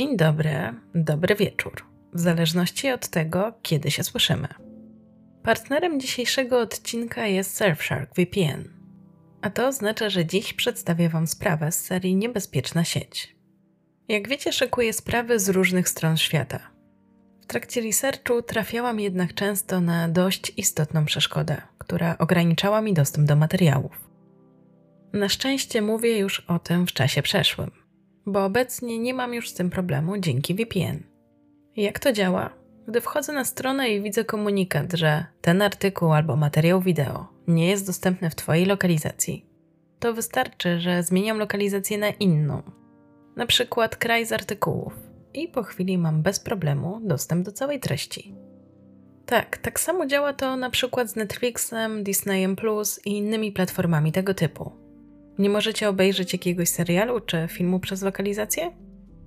Dzień dobry, dobry wieczór, w zależności od tego, kiedy się słyszymy. Partnerem dzisiejszego odcinka jest Surfshark VPN, a to oznacza, że dziś przedstawię Wam sprawę z serii Niebezpieczna sieć. Jak wiecie, szykuję sprawy z różnych stron świata. W trakcie researchu trafiałam jednak często na dość istotną przeszkodę, która ograniczała mi dostęp do materiałów. Na szczęście mówię już o tym w czasie przeszłym bo obecnie nie mam już z tym problemu dzięki VPN. Jak to działa? Gdy wchodzę na stronę i widzę komunikat, że ten artykuł albo materiał wideo nie jest dostępny w Twojej lokalizacji, to wystarczy, że zmieniam lokalizację na inną, na przykład kraj z artykułów, i po chwili mam bez problemu dostęp do całej treści. Tak, tak samo działa to na przykład z Netflixem, Disneyem Plus i innymi platformami tego typu. Nie możecie obejrzeć jakiegoś serialu czy filmu przez lokalizację?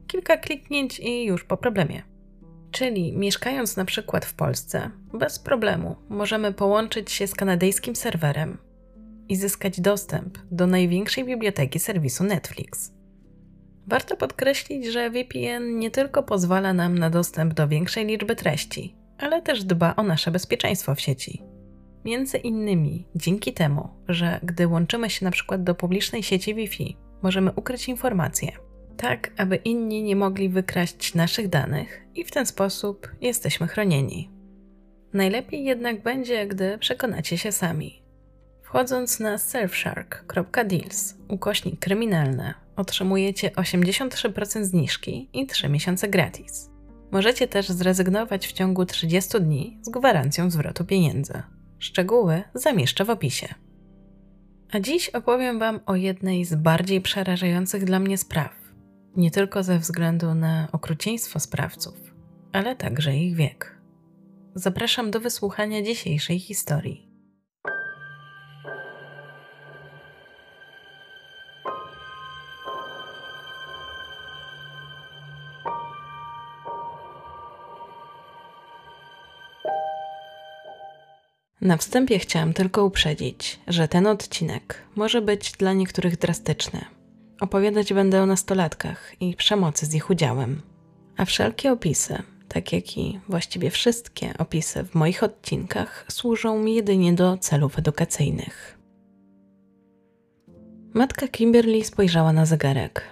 Kilka kliknięć i już po problemie. Czyli mieszkając na przykład w Polsce, bez problemu możemy połączyć się z kanadyjskim serwerem i zyskać dostęp do największej biblioteki serwisu Netflix. Warto podkreślić, że VPN nie tylko pozwala nam na dostęp do większej liczby treści, ale też dba o nasze bezpieczeństwo w sieci. Między innymi dzięki temu, że gdy łączymy się na przykład do publicznej sieci Wi-Fi, możemy ukryć informacje, tak aby inni nie mogli wykraść naszych danych i w ten sposób jesteśmy chronieni. Najlepiej jednak będzie, gdy przekonacie się sami. Wchodząc na surfshark.deals ukośnik kryminalne otrzymujecie 83% zniżki i 3 miesiące gratis. Możecie też zrezygnować w ciągu 30 dni z gwarancją zwrotu pieniędzy. Szczegóły zamieszczę w opisie. A dziś opowiem Wam o jednej z bardziej przerażających dla mnie spraw. Nie tylko ze względu na okrucieństwo sprawców, ale także ich wiek. Zapraszam do wysłuchania dzisiejszej historii. Na wstępie chciałam tylko uprzedzić, że ten odcinek może być dla niektórych drastyczny. Opowiadać będę o nastolatkach i przemocy z ich udziałem. A wszelkie opisy, tak jak i właściwie wszystkie opisy w moich odcinkach, służą mi jedynie do celów edukacyjnych. Matka Kimberly spojrzała na zegarek.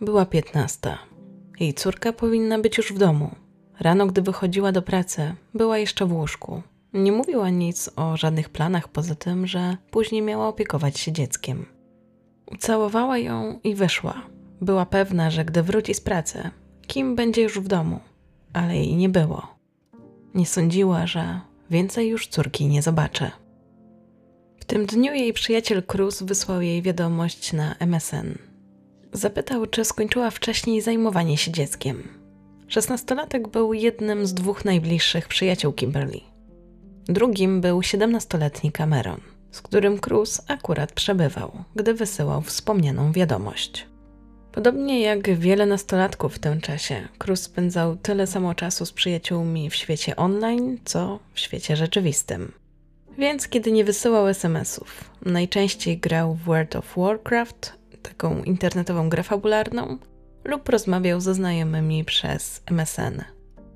Była piętnasta. Jej córka powinna być już w domu. Rano, gdy wychodziła do pracy, była jeszcze w łóżku. Nie mówiła nic o żadnych planach poza tym, że później miała opiekować się dzieckiem. Ucałowała ją i wyszła. Była pewna, że gdy wróci z pracy, Kim będzie już w domu, ale jej nie było. Nie sądziła, że więcej już córki nie zobaczy. W tym dniu jej przyjaciel Cruz wysłał jej wiadomość na MSN. Zapytał, czy skończyła wcześniej zajmowanie się dzieckiem. Szesnastolatek był jednym z dwóch najbliższych przyjaciół Kimberly. Drugim był 17-letni Cameron, z którym Cruz akurat przebywał, gdy wysyłał wspomnianą wiadomość. Podobnie jak wiele nastolatków w tym czasie, Cruz spędzał tyle samo czasu z przyjaciółmi w świecie online, co w świecie rzeczywistym. Więc kiedy nie wysyłał SMS-ów, najczęściej grał w World of Warcraft, taką internetową grę fabularną, lub rozmawiał ze znajomymi przez MSN,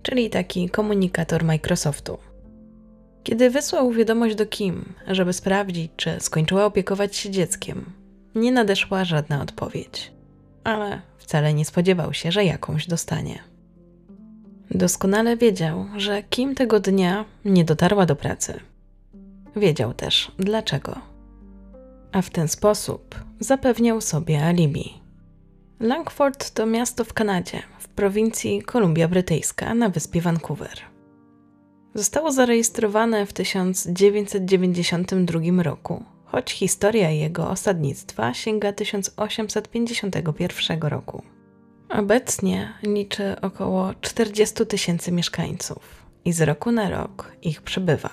czyli taki komunikator Microsoftu. Kiedy wysłał wiadomość do Kim, żeby sprawdzić, czy skończyła opiekować się dzieckiem, nie nadeszła żadna odpowiedź, ale wcale nie spodziewał się, że jakąś dostanie. Doskonale wiedział, że Kim tego dnia nie dotarła do pracy. Wiedział też dlaczego. A w ten sposób zapewniał sobie alibi. Langford to miasto w Kanadzie, w prowincji Kolumbia Brytyjska na wyspie Vancouver. Zostało zarejestrowane w 1992 roku, choć historia jego osadnictwa sięga 1851 roku. Obecnie liczy około 40 tysięcy mieszkańców i z roku na rok ich przybywa.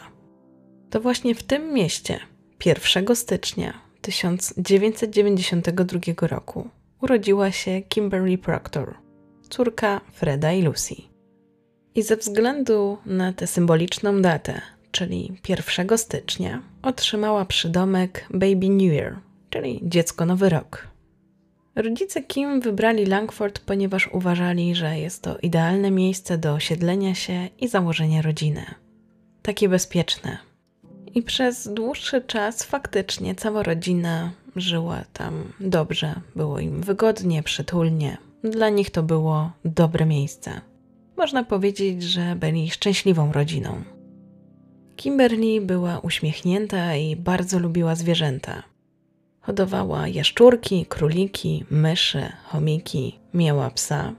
To właśnie w tym mieście 1 stycznia 1992 roku urodziła się Kimberly Proctor, córka Freda i Lucy. I ze względu na tę symboliczną datę, czyli 1 stycznia, otrzymała przydomek Baby New Year, czyli dziecko Nowy Rok. Rodzice Kim wybrali Langford, ponieważ uważali, że jest to idealne miejsce do osiedlenia się i założenia rodziny. Takie bezpieczne. I przez dłuższy czas faktycznie cała rodzina żyła tam dobrze, było im wygodnie, przytulnie. Dla nich to było dobre miejsce. Można powiedzieć, że byli szczęśliwą rodziną. Kimberly była uśmiechnięta i bardzo lubiła zwierzęta. Hodowała jaszczurki, króliki, myszy, chomiki, miała psa.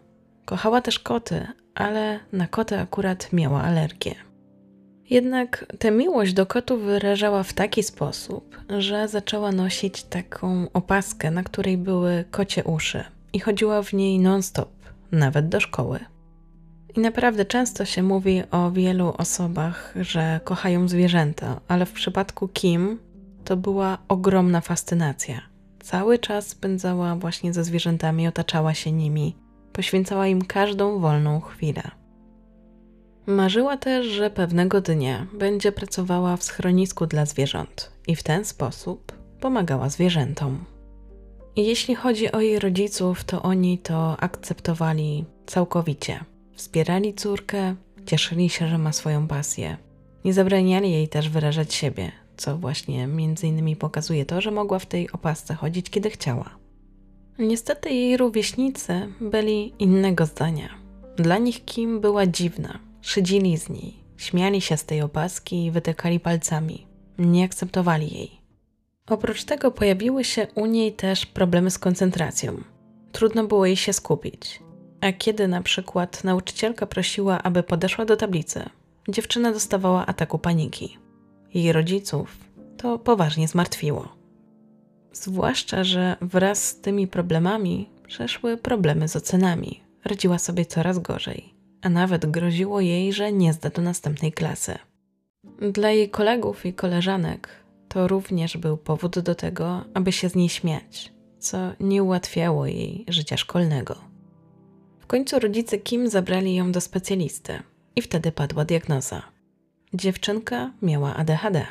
Kochała też koty, ale na koty akurat miała alergię. Jednak tę miłość do kotów wyrażała w taki sposób, że zaczęła nosić taką opaskę, na której były kocie uszy i chodziła w niej non-stop, nawet do szkoły. I naprawdę często się mówi o wielu osobach, że kochają zwierzęta, ale w przypadku Kim to była ogromna fascynacja. Cały czas spędzała właśnie ze zwierzętami, otaczała się nimi, poświęcała im każdą wolną chwilę. Marzyła też, że pewnego dnia będzie pracowała w schronisku dla zwierząt i w ten sposób pomagała zwierzętom. Jeśli chodzi o jej rodziców, to oni to akceptowali całkowicie. Wspierali córkę, cieszyli się, że ma swoją pasję. Nie zabraniali jej też wyrażać siebie, co właśnie między innymi pokazuje to, że mogła w tej opasce chodzić kiedy chciała. Niestety jej rówieśnicy byli innego zdania. Dla nich Kim była dziwna, szydzili z niej, śmiali się z tej opaski i wytykali palcami. Nie akceptowali jej. Oprócz tego pojawiły się u niej też problemy z koncentracją. Trudno było jej się skupić. A kiedy na przykład nauczycielka prosiła, aby podeszła do tablicy, dziewczyna dostawała ataku paniki. Jej rodziców to poważnie zmartwiło. Zwłaszcza, że wraz z tymi problemami przeszły problemy z ocenami. Radziła sobie coraz gorzej, a nawet groziło jej, że nie zda do następnej klasy. Dla jej kolegów i koleżanek to również był powód do tego, aby się z niej śmiać, co nie ułatwiało jej życia szkolnego końcu rodzice Kim zabrali ją do specjalisty i wtedy padła diagnoza. Dziewczynka miała ADHD.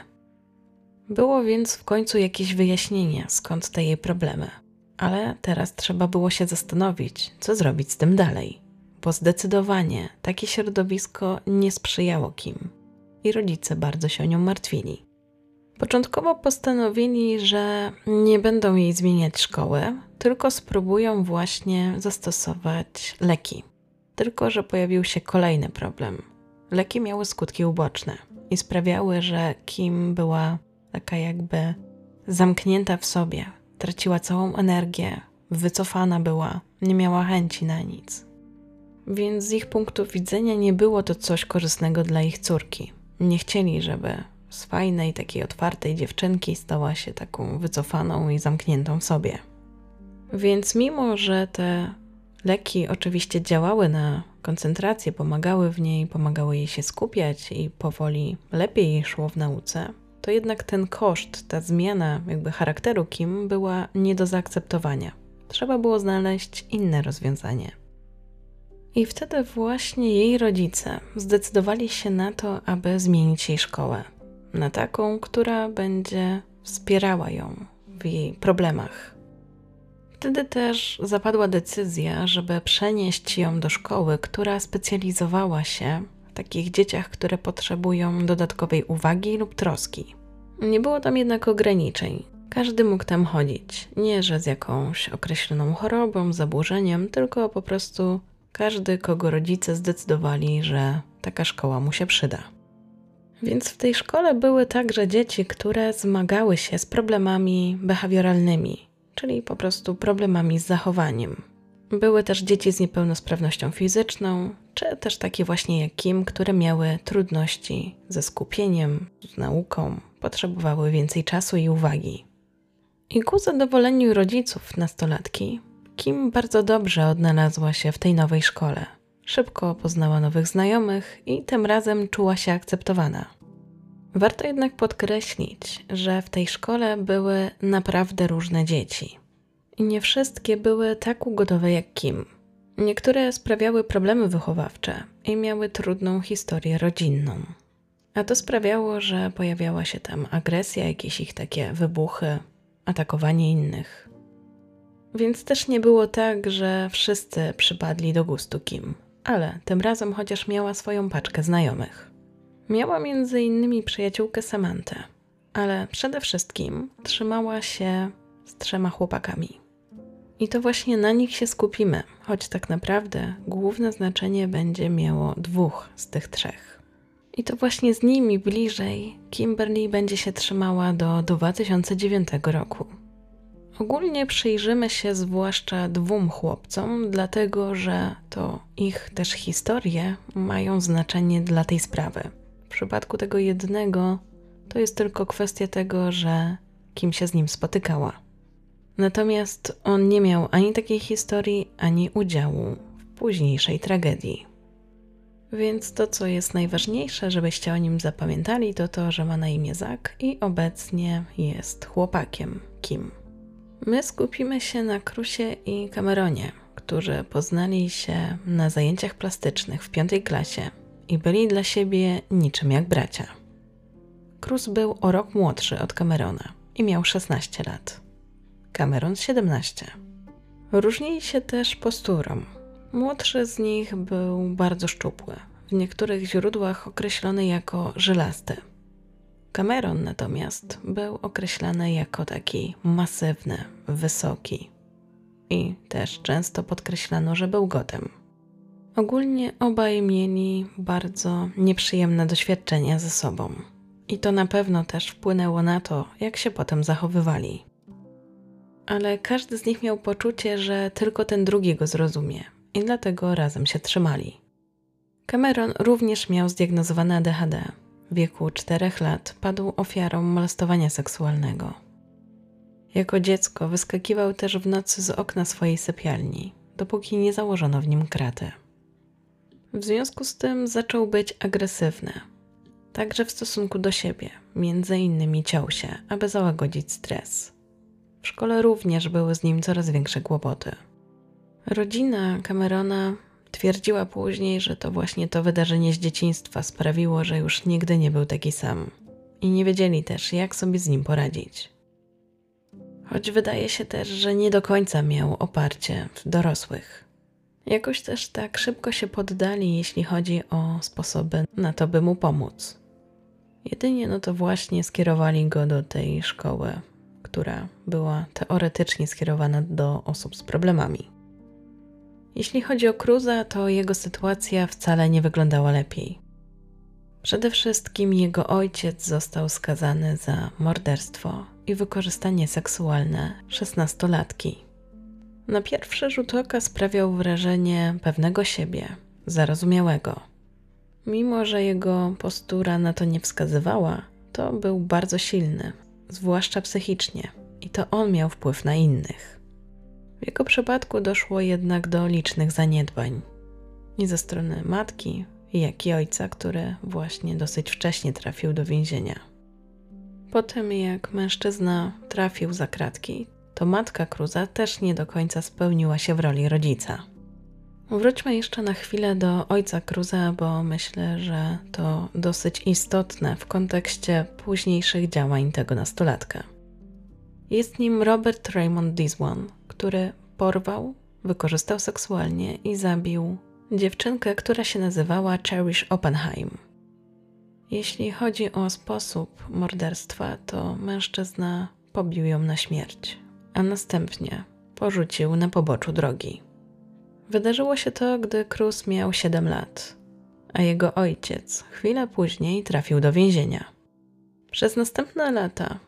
Było więc w końcu jakieś wyjaśnienie, skąd te jej problemy. Ale teraz trzeba było się zastanowić, co zrobić z tym dalej, bo zdecydowanie takie środowisko nie sprzyjało Kim i rodzice bardzo się o nią martwili. Początkowo postanowili, że nie będą jej zmieniać szkoły, tylko spróbują właśnie zastosować leki. Tylko, że pojawił się kolejny problem. Leki miały skutki uboczne i sprawiały, że Kim była taka jakby zamknięta w sobie, traciła całą energię, wycofana była, nie miała chęci na nic. Więc z ich punktu widzenia nie było to coś korzystnego dla ich córki. Nie chcieli, żeby z fajnej, takiej otwartej dziewczynki stała się taką wycofaną i zamkniętą w sobie. Więc mimo, że te leki oczywiście działały na koncentrację, pomagały w niej, pomagały jej się skupiać i powoli lepiej jej szło w nauce, to jednak ten koszt, ta zmiana jakby charakteru Kim była nie do zaakceptowania. Trzeba było znaleźć inne rozwiązanie. I wtedy właśnie jej rodzice zdecydowali się na to, aby zmienić jej szkołę na taką, która będzie wspierała ją w jej problemach. Wtedy też zapadła decyzja, żeby przenieść ją do szkoły, która specjalizowała się w takich dzieciach, które potrzebują dodatkowej uwagi lub troski. Nie było tam jednak ograniczeń. Każdy mógł tam chodzić. Nie, że z jakąś określoną chorobą, zaburzeniem, tylko po prostu każdy, kogo rodzice zdecydowali, że taka szkoła mu się przyda. Więc w tej szkole były także dzieci, które zmagały się z problemami behawioralnymi, czyli po prostu problemami z zachowaniem. Były też dzieci z niepełnosprawnością fizyczną, czy też takie właśnie jak Kim, które miały trudności ze skupieniem, z nauką, potrzebowały więcej czasu i uwagi. I ku zadowoleniu rodziców nastolatki, Kim bardzo dobrze odnalazła się w tej nowej szkole. Szybko poznała nowych znajomych i tym razem czuła się akceptowana. Warto jednak podkreślić, że w tej szkole były naprawdę różne dzieci. I nie wszystkie były tak ugodowe jak Kim. Niektóre sprawiały problemy wychowawcze i miały trudną historię rodzinną. A to sprawiało, że pojawiała się tam agresja, jakieś ich takie wybuchy, atakowanie innych. Więc też nie było tak, że wszyscy przypadli do gustu Kim, ale tym razem chociaż miała swoją paczkę znajomych. Miała między innymi przyjaciółkę Samantę, ale przede wszystkim trzymała się z trzema chłopakami. I to właśnie na nich się skupimy, choć tak naprawdę główne znaczenie będzie miało dwóch z tych trzech. I to właśnie z nimi bliżej Kimberly będzie się trzymała do 2009 roku. Ogólnie przyjrzymy się zwłaszcza dwóm chłopcom, dlatego że to ich też historie mają znaczenie dla tej sprawy. W przypadku tego jednego to jest tylko kwestia tego, że kim się z nim spotykała. Natomiast on nie miał ani takiej historii, ani udziału w późniejszej tragedii. Więc to, co jest najważniejsze, żebyście o nim zapamiętali, to to, że ma na imię Zak i obecnie jest chłopakiem Kim. My skupimy się na Krusie i Cameronie, którzy poznali się na zajęciach plastycznych w piątej klasie i byli dla siebie niczym jak bracia. Cruz był o rok młodszy od Camerona i miał 16 lat. Cameron 17. Różnili się też posturą. Młodszy z nich był bardzo szczupły, w niektórych źródłach określony jako żylasty. Cameron natomiast był określany jako taki masywny, wysoki i też często podkreślano, że był gotem. Ogólnie obaj mieli bardzo nieprzyjemne doświadczenia ze sobą. I to na pewno też wpłynęło na to, jak się potem zachowywali. Ale każdy z nich miał poczucie, że tylko ten drugi go zrozumie, i dlatego razem się trzymali. Cameron również miał zdiagnozowane ADHD. W wieku 4 lat padł ofiarą molestowania seksualnego. Jako dziecko wyskakiwał też w nocy z okna swojej sypialni, dopóki nie założono w nim kraty. W związku z tym zaczął być agresywny, także w stosunku do siebie, między innymi ciął się, aby załagodzić stres. W szkole również były z nim coraz większe kłopoty. Rodzina Camerona twierdziła później, że to właśnie to wydarzenie z dzieciństwa sprawiło, że już nigdy nie był taki sam i nie wiedzieli też, jak sobie z nim poradzić. Choć wydaje się też, że nie do końca miał oparcie w dorosłych. Jakoś też tak szybko się poddali, jeśli chodzi o sposoby na to, by mu pomóc. Jedynie no to właśnie skierowali go do tej szkoły, która była teoretycznie skierowana do osób z problemami. Jeśli chodzi o Cruza, to jego sytuacja wcale nie wyglądała lepiej. Przede wszystkim jego ojciec został skazany za morderstwo i wykorzystanie seksualne szesnastolatki. Na pierwszy rzut oka sprawiał wrażenie pewnego siebie, zarozumiałego. Mimo, że jego postura na to nie wskazywała, to był bardzo silny, zwłaszcza psychicznie, i to on miał wpływ na innych. W jego przypadku doszło jednak do licznych zaniedbań. I ze strony matki, jak i ojca, który właśnie dosyć wcześnie trafił do więzienia. Po tym, jak mężczyzna trafił za kratki, to matka Cruza też nie do końca spełniła się w roli rodzica. Wróćmy jeszcze na chwilę do ojca Cruza, bo myślę, że to dosyć istotne w kontekście późniejszych działań tego nastolatka. Jest nim Robert Raymond Diswan, który porwał, wykorzystał seksualnie i zabił dziewczynkę, która się nazywała Cherish Oppenheim. Jeśli chodzi o sposób morderstwa, to mężczyzna pobił ją na śmierć, a następnie porzucił na poboczu drogi. Wydarzyło się to, gdy Cruz miał 7 lat, a jego ojciec chwilę później trafił do więzienia. Przez następne lata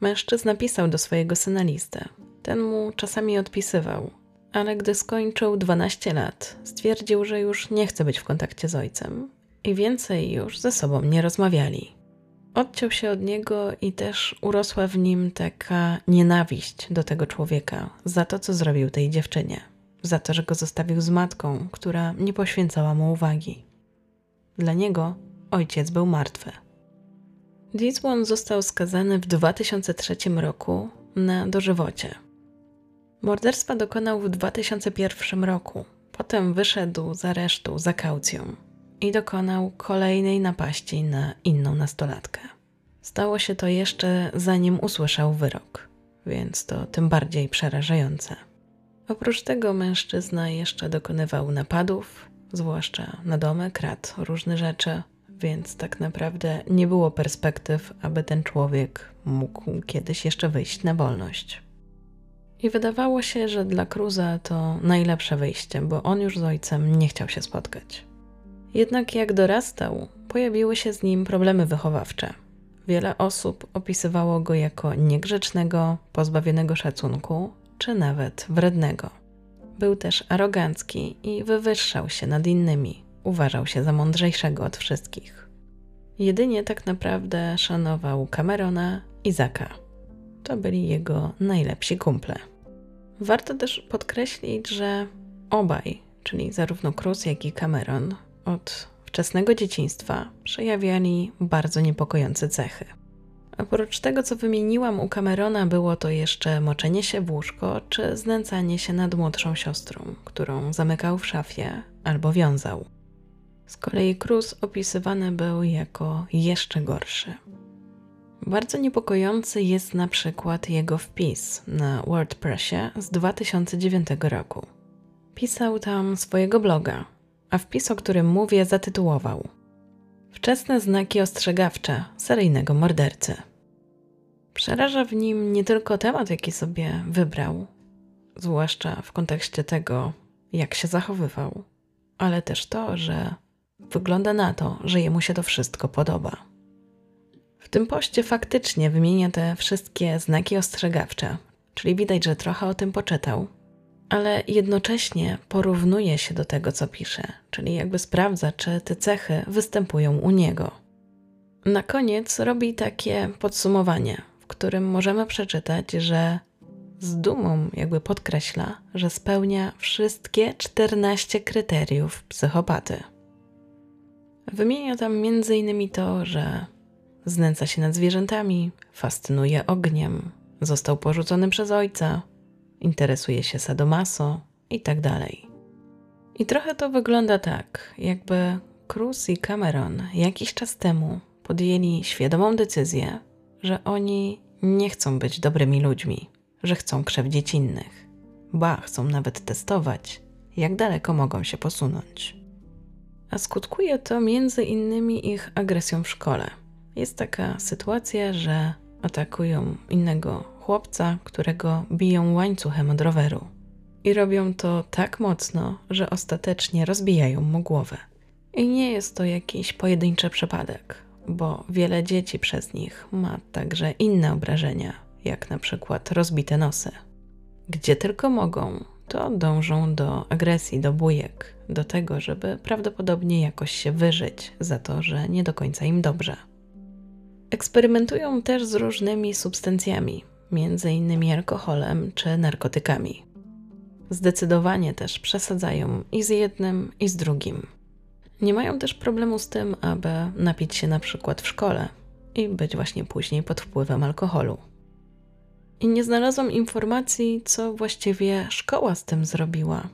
mężczyzna pisał do swojego syna listę. Ten mu czasami odpisywał, ale gdy skończył 12 lat, stwierdził, że już nie chce być w kontakcie z ojcem i więcej już ze sobą nie rozmawiali. Odciął się od niego i też urosła w nim taka nienawiść do tego człowieka za to, co zrobił tej dziewczynie za to, że go zostawił z matką, która nie poświęcała mu uwagi. Dla niego ojciec był martwy. Diswan został skazany w 2003 roku na dożywocie. Morderstwa dokonał w 2001 roku. Potem wyszedł z aresztu za kaucją i dokonał kolejnej napaści na inną nastolatkę. Stało się to jeszcze zanim usłyszał wyrok, więc to tym bardziej przerażające. Oprócz tego mężczyzna jeszcze dokonywał napadów, zwłaszcza na domy, kradł różne rzeczy, więc tak naprawdę nie było perspektyw, aby ten człowiek mógł kiedyś jeszcze wyjść na wolność. I wydawało się, że dla Cruza to najlepsze wyjście, bo on już z ojcem nie chciał się spotkać. Jednak jak dorastał, pojawiły się z nim problemy wychowawcze. Wiele osób opisywało go jako niegrzecznego, pozbawionego szacunku, czy nawet wrednego. Był też arogancki i wywyższał się nad innymi, uważał się za mądrzejszego od wszystkich. Jedynie tak naprawdę szanował Camerona i Zaka. To byli jego najlepsi kumple. Warto też podkreślić, że obaj, czyli zarówno Cruz, jak i Cameron, od wczesnego dzieciństwa przejawiali bardzo niepokojące cechy. Oprócz tego, co wymieniłam u Camerona, było to jeszcze moczenie się w łóżko czy znęcanie się nad młodszą siostrą, którą zamykał w szafie albo wiązał. Z kolei Cruz opisywany był jako jeszcze gorszy. Bardzo niepokojący jest na przykład jego wpis na WordPressie z 2009 roku. Pisał tam swojego bloga, a wpis, o którym mówię, zatytułował Wczesne znaki ostrzegawcze seryjnego mordercy. Przeraża w nim nie tylko temat, jaki sobie wybrał, zwłaszcza w kontekście tego, jak się zachowywał, ale też to, że wygląda na to, że jemu się to wszystko podoba. W tym poście faktycznie wymienia te wszystkie znaki ostrzegawcze, czyli widać, że trochę o tym poczytał, ale jednocześnie porównuje się do tego, co pisze, czyli jakby sprawdza, czy te cechy występują u niego. Na koniec robi takie podsumowanie, w którym możemy przeczytać, że z dumą jakby podkreśla, że spełnia wszystkie 14 kryteriów psychopaty. Wymienia tam m.in. to, że znęca się nad zwierzętami, fascynuje ogniem, został porzucony przez ojca, interesuje się sadomaso i tak. I trochę to wygląda tak, jakby Cruz i Cameron jakiś czas temu podjęli świadomą decyzję, że oni nie chcą być dobrymi ludźmi, że chcą krzywdzić innych. Ba, chcą nawet testować, jak daleko mogą się posunąć. A skutkuje to między innymi ich agresją w szkole. Jest taka sytuacja, że atakują innego chłopca, którego biją łańcuchem od roweru. I robią to tak mocno, że ostatecznie rozbijają mu głowę. I nie jest to jakiś pojedynczy przypadek, bo wiele dzieci przez nich ma także inne obrażenia, jak na przykład rozbite nosy. Gdzie tylko mogą, to dążą do agresji, do bujek, do tego, żeby prawdopodobnie jakoś się wyżyć za to, że nie do końca im dobrze. Eksperymentują też z różnymi substancjami, innymi alkoholem czy narkotykami. Zdecydowanie też przesadzają i z jednym, i z drugim. Nie mają też problemu z tym, aby napić się na przykład w szkole i być właśnie później pod wpływem alkoholu. I nie znalazłam informacji, co właściwie szkoła z tym zrobiła,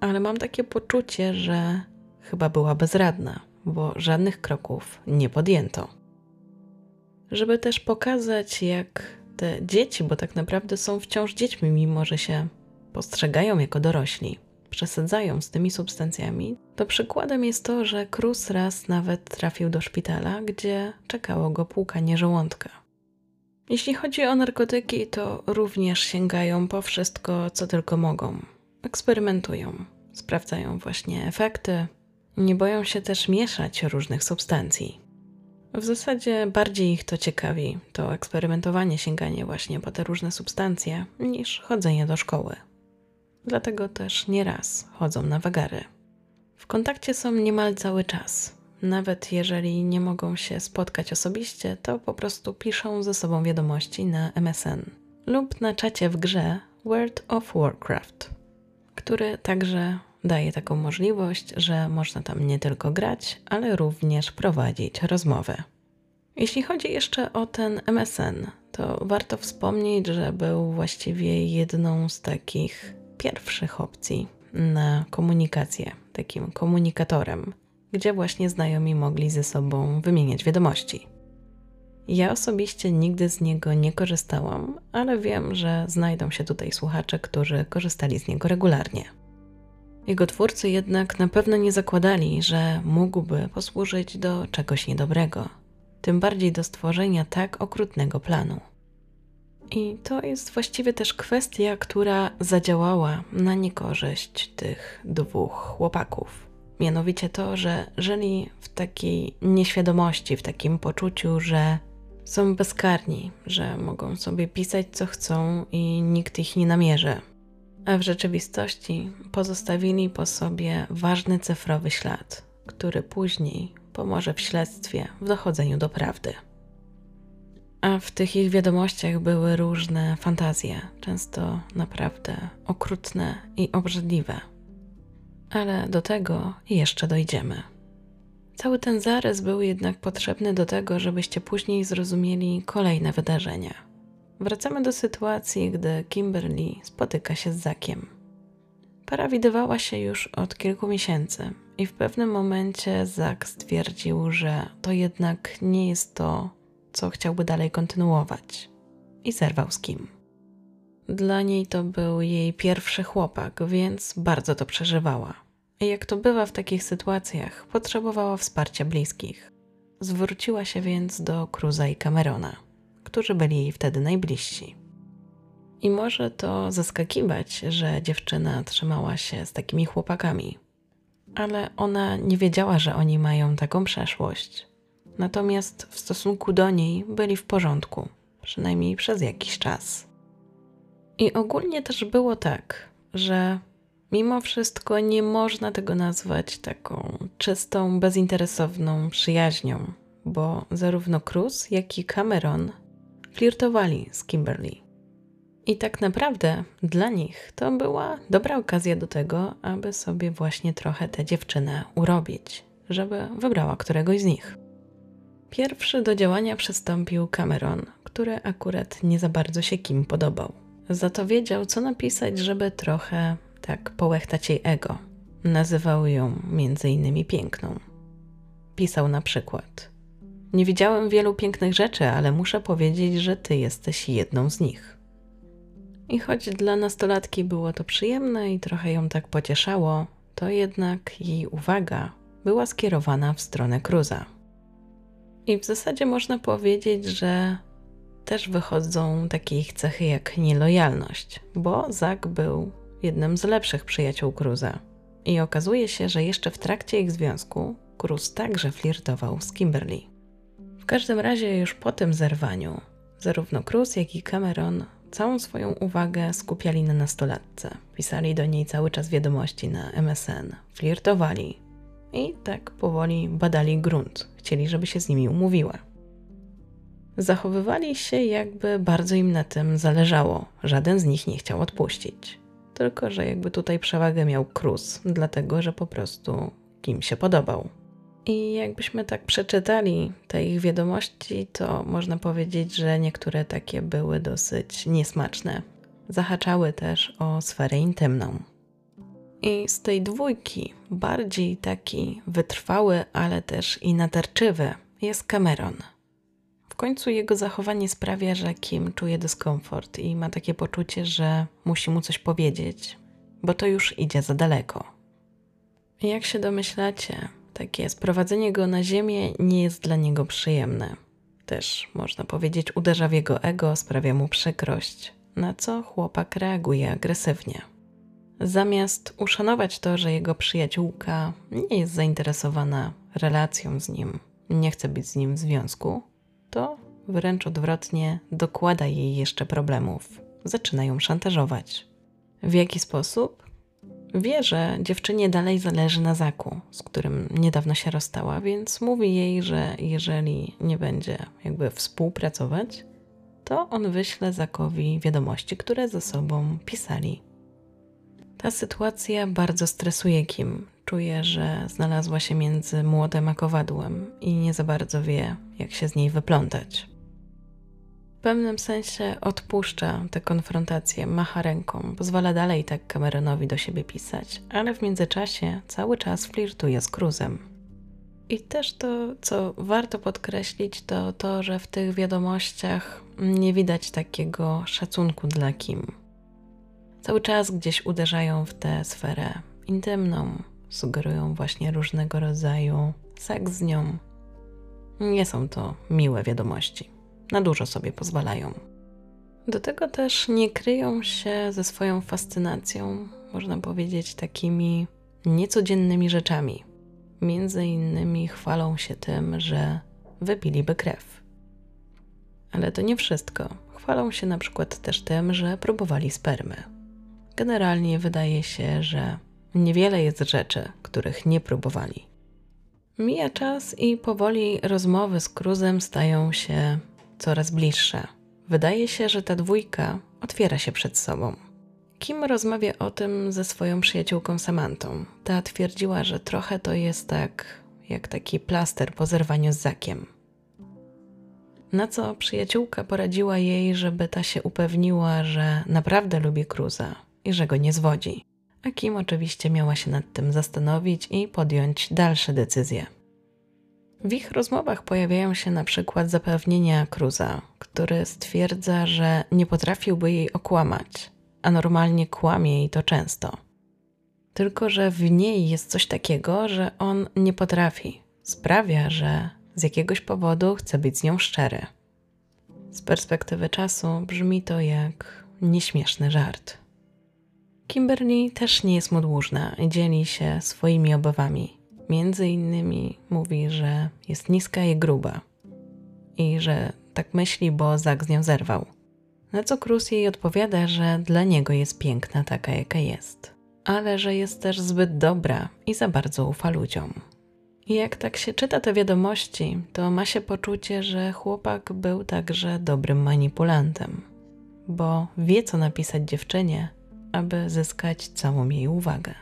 ale mam takie poczucie, że chyba była bezradna, bo żadnych kroków nie podjęto. Żeby też pokazać, jak te dzieci, bo tak naprawdę są wciąż dziećmi, mimo że się postrzegają jako dorośli, przesadzają z tymi substancjami, to przykładem jest to, że Cruz raz nawet trafił do szpitala, gdzie czekało go płukanie żołądka. Jeśli chodzi o narkotyki, to również sięgają po wszystko, co tylko mogą. Eksperymentują, sprawdzają właśnie efekty, nie boją się też mieszać różnych substancji. W zasadzie bardziej ich to ciekawi, to eksperymentowanie, sięganie właśnie po te różne substancje, niż chodzenie do szkoły. Dlatego też nieraz chodzą na wagary. W kontakcie są niemal cały czas. Nawet jeżeli nie mogą się spotkać osobiście, to po prostu piszą ze sobą wiadomości na MSN lub na czacie w grze World of Warcraft, który także daje taką możliwość, że można tam nie tylko grać, ale również prowadzić rozmowy. Jeśli chodzi jeszcze o ten MSN, to warto wspomnieć, że był właściwie jedną z takich pierwszych opcji na komunikację, takim komunikatorem, gdzie właśnie znajomi mogli ze sobą wymieniać wiadomości. Ja osobiście nigdy z niego nie korzystałam, ale wiem, że znajdą się tutaj słuchacze, którzy korzystali z niego regularnie. Jego twórcy jednak na pewno nie zakładali, że mógłby posłużyć do czegoś niedobrego, tym bardziej do stworzenia tak okrutnego planu. I to jest właściwie też kwestia, która zadziałała na niekorzyść tych dwóch chłopaków. Mianowicie to, że żyli w takiej nieświadomości, w takim poczuciu, że są bezkarni, że mogą sobie pisać co chcą i nikt ich nie namierzy. A w rzeczywistości pozostawili po sobie ważny cyfrowy ślad, który później pomoże w śledztwie w dochodzeniu do prawdy. A w tych ich wiadomościach były różne fantazje, często naprawdę okrutne i obrzydliwe. Ale do tego jeszcze dojdziemy. Cały ten zarys był jednak potrzebny do tego, żebyście później zrozumieli kolejne wydarzenia. Wracamy do sytuacji, gdy Kimberly spotyka się z Zakiem. Para widywała się już od kilku miesięcy i w pewnym momencie Zak stwierdził, że to jednak nie jest to, co chciałby dalej kontynuować. I zerwał z Kim. Dla niej to był jej pierwszy chłopak, więc bardzo to przeżywała. Jak to bywa w takich sytuacjach, potrzebowała wsparcia bliskich. Zwróciła się więc do Cruza i Camerona, którzy byli jej wtedy najbliżsi. I może to zaskakiwać, że dziewczyna trzymała się z takimi chłopakami, ale ona nie wiedziała, że oni mają taką przeszłość. Natomiast w stosunku do niej byli w porządku, przynajmniej przez jakiś czas. I ogólnie też było tak, że mimo wszystko nie można tego nazwać taką czystą, bezinteresowną przyjaźnią, bo zarówno Cruz, jak i Cameron flirtowali z Kimberly. I tak naprawdę dla nich to była dobra okazja do tego, aby sobie właśnie trochę tę dziewczynę urobić, żeby wybrała któregoś z nich. Pierwszy do działania przystąpił Cameron, który akurat nie za bardzo się Kim podobał. Za to wiedział, co napisać, żeby trochę tak połechtać jej ego. Nazywał ją między innymi piękną. Pisał na przykład: Nie widziałem wielu pięknych rzeczy, ale muszę powiedzieć, że ty jesteś jedną z nich. I choć dla nastolatki było to przyjemne i trochę ją tak pocieszało, to jednak jej uwaga była skierowana w stronę Cruza. I w zasadzie można powiedzieć, że też wychodzą takie ich cechy jak nielojalność, bo Zak był jednym z lepszych przyjaciół Cruza. I okazuje się, że jeszcze w trakcie ich związku Cruz także flirtował z Kimberly. W każdym razie już po tym zerwaniu zarówno Cruz, jak i Cameron całą swoją uwagę skupiali na nastolatce. Pisali do niej cały czas wiadomości na MSN, flirtowali i tak powoli badali grunt. Chcieli, żeby się z nimi umówiła. Zachowywali się, jakby bardzo im na tym zależało. Żaden z nich nie chciał odpuścić. Tylko, że jakby tutaj przewagę miał Cruz, dlatego że po prostu kim się podobał. I jakbyśmy tak przeczytali te ich wiadomości, to można powiedzieć, że niektóre takie były dosyć niesmaczne. Zahaczały też o sferę intymną. I z tej dwójki bardziej taki wytrwały, ale też i natarczywy jest Cameron. Końcu jego zachowanie sprawia, że Kim czuje dyskomfort i ma takie poczucie, że musi mu coś powiedzieć, bo to już idzie za daleko. Jak się domyślacie, takie sprowadzenie go na ziemię nie jest dla niego przyjemne. Też można powiedzieć, uderza w jego ego, sprawia mu przykrość, na co chłopak reaguje agresywnie. Zamiast uszanować to, że jego przyjaciółka nie jest zainteresowana relacją z nim, nie chce być z nim w związku, to wręcz odwrotnie dokłada jej jeszcze problemów. Zaczyna ją szantażować. W jaki sposób? Wie, że dziewczynie dalej zależy na Zaku, z którym niedawno się rozstała, więc mówi jej, że jeżeli nie będzie jakby współpracować, to on wyśle Zakowi wiadomości, które ze sobą pisali. Ta sytuacja bardzo stresuje Kim. Czuje, że znalazła się między młodem a kowadłem i nie za bardzo wie, jak się z niej wyplątać. W pewnym sensie odpuszcza tę konfrontację, macha ręką, pozwala dalej tak Cameronowi do siebie pisać, ale w międzyczasie cały czas flirtuje z Cruzem. I też to, co warto podkreślić, to to, że w tych wiadomościach nie widać takiego szacunku dla Kim. Cały czas gdzieś uderzają w tę sferę intymną, sugerują właśnie różnego rodzaju seks z nią. Nie są to miłe wiadomości. Na dużo sobie pozwalają. Do tego też nie kryją się ze swoją fascynacją, można powiedzieć, takimi niecodziennymi rzeczami. Między innymi chwalą się tym, że wypiliby krew. Ale to nie wszystko. Chwalą się na przykład też tym, że próbowali spermy. Generalnie wydaje się, że niewiele jest rzeczy, których nie próbowali. Mija czas i powoli rozmowy z Cruzem stają się coraz bliższe. Wydaje się, że ta dwójka otwiera się przed sobą. Kim rozmawia o tym ze swoją przyjaciółką Samantą. Ta twierdziła, że trochę to jest tak, jak taki plaster po zerwaniu z Zakiem. Na co przyjaciółka poradziła jej, żeby ta się upewniła, że naprawdę lubi Cruza i że go nie zwodzi. A Kim oczywiście miała się nad tym zastanowić i podjąć dalsze decyzje. W ich rozmowach pojawiają się na przykład zapewnienia Cruza, który stwierdza, że nie potrafiłby jej okłamać, a normalnie kłamie jej to często. Tylko, że w niej jest coś takiego, że on nie potrafi. Sprawia, że z jakiegoś powodu chce być z nią szczery. Z perspektywy czasu brzmi to jak nieśmieszny żart. Kimberly też nie jest mu dłużna i dzieli się swoimi obawami. Między innymi mówi, że jest niska i gruba i że tak myśli, bo Zak z nią zerwał. Na co Cruz jej odpowiada, że dla niego jest piękna taka, jaka jest, ale że jest też zbyt dobra i za bardzo ufa ludziom. I jak tak się czyta te wiadomości, to ma się poczucie, że chłopak był także dobrym manipulantem, bo wie, co napisać dziewczynie, aby zyskać całą jej uwagę.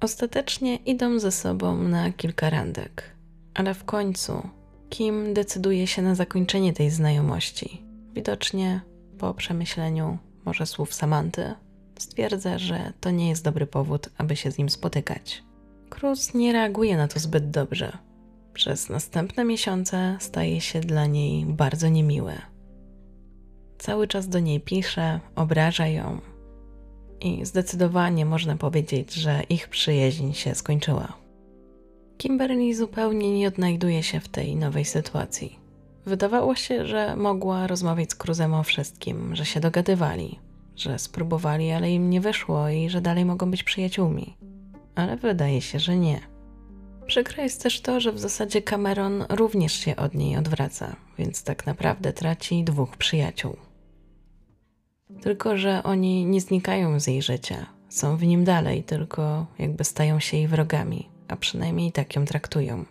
Ostatecznie idą ze sobą na kilka randek, ale w końcu Kim decyduje się na zakończenie tej znajomości. Widocznie po przemyśleniu może słów Samanty stwierdza, że to nie jest dobry powód, aby się z nim spotykać. Cruz nie reaguje na to zbyt dobrze. Przez następne miesiące staje się dla niej bardzo niemiły. Cały czas do niej pisze, obraża ją, i zdecydowanie można powiedzieć, że ich przyjaźń się skończyła. Kimberly zupełnie nie odnajduje się w tej nowej sytuacji. Wydawało się, że mogła rozmawiać z Cruzem o wszystkim, że się dogadywali, że spróbowali, ale im nie wyszło i że dalej mogą być przyjaciółmi. Ale wydaje się, że nie. Przykre jest też to, że w zasadzie Cameron również się od niej odwraca, więc tak naprawdę traci dwóch przyjaciół. Tylko, że oni nie znikają z jej życia, są w nim dalej, tylko jakby stają się jej wrogami, a przynajmniej tak ją traktują.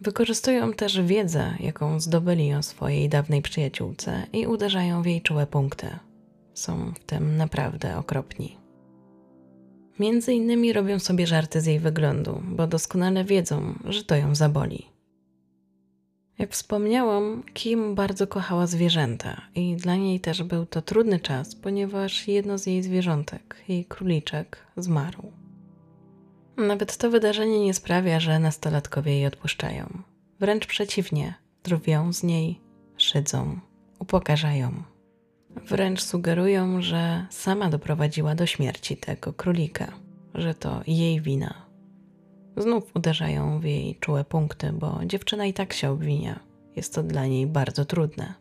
Wykorzystują też wiedzę, jaką zdobyli o swojej dawnej przyjaciółce i uderzają w jej czułe punkty. Są w tym naprawdę okropni. Między innymi robią sobie żarty z jej wyglądu, bo doskonale wiedzą, że to ją zaboli. Jak wspomniałam, Kim bardzo kochała zwierzęta i dla niej też był to trudny czas, ponieważ jedno z jej zwierzątek, jej króliczek, zmarł. Nawet to wydarzenie nie sprawia, że nastolatkowie jej odpuszczają. Wręcz przeciwnie, drwią z niej, szydzą, upokarzają. Wręcz sugerują, że sama doprowadziła do śmierci tego królika, że to jej wina. Znów uderzają w jej czułe punkty, bo dziewczyna i tak się obwinia. Jest to dla niej bardzo trudne.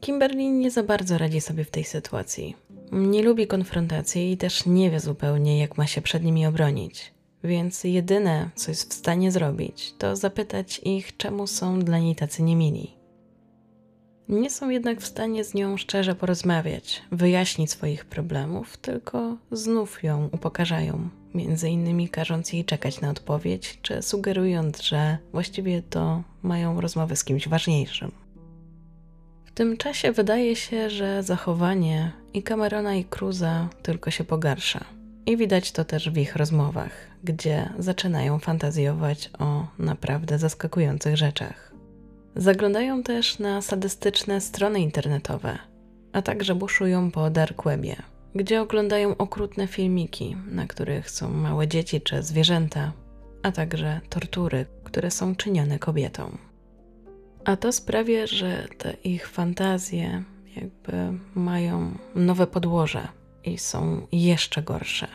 Kimberly nie za bardzo radzi sobie w tej sytuacji. Nie lubi konfrontacji i też nie wie zupełnie, jak ma się przed nimi obronić. Więc jedyne, co jest w stanie zrobić, to zapytać ich, czemu są dla niej tacy niemili. Nie są jednak w stanie z nią szczerze porozmawiać, wyjaśnić swoich problemów, tylko znów ją upokarzają, między innymi każąc jej czekać na odpowiedź, czy sugerując, że właściwie to mają rozmowę z kimś ważniejszym. W tym czasie wydaje się, że zachowanie i Camerona i Cruza tylko się pogarsza. I widać to też w ich rozmowach, gdzie zaczynają fantazjować o naprawdę zaskakujących rzeczach. Zaglądają też na sadystyczne strony internetowe, a także buszują po dark webie, gdzie oglądają okrutne filmiki, na których są małe dzieci czy zwierzęta a także tortury, które są czynione kobietom. A to sprawia, że te ich fantazje jakby mają nowe podłoże i są jeszcze gorsze.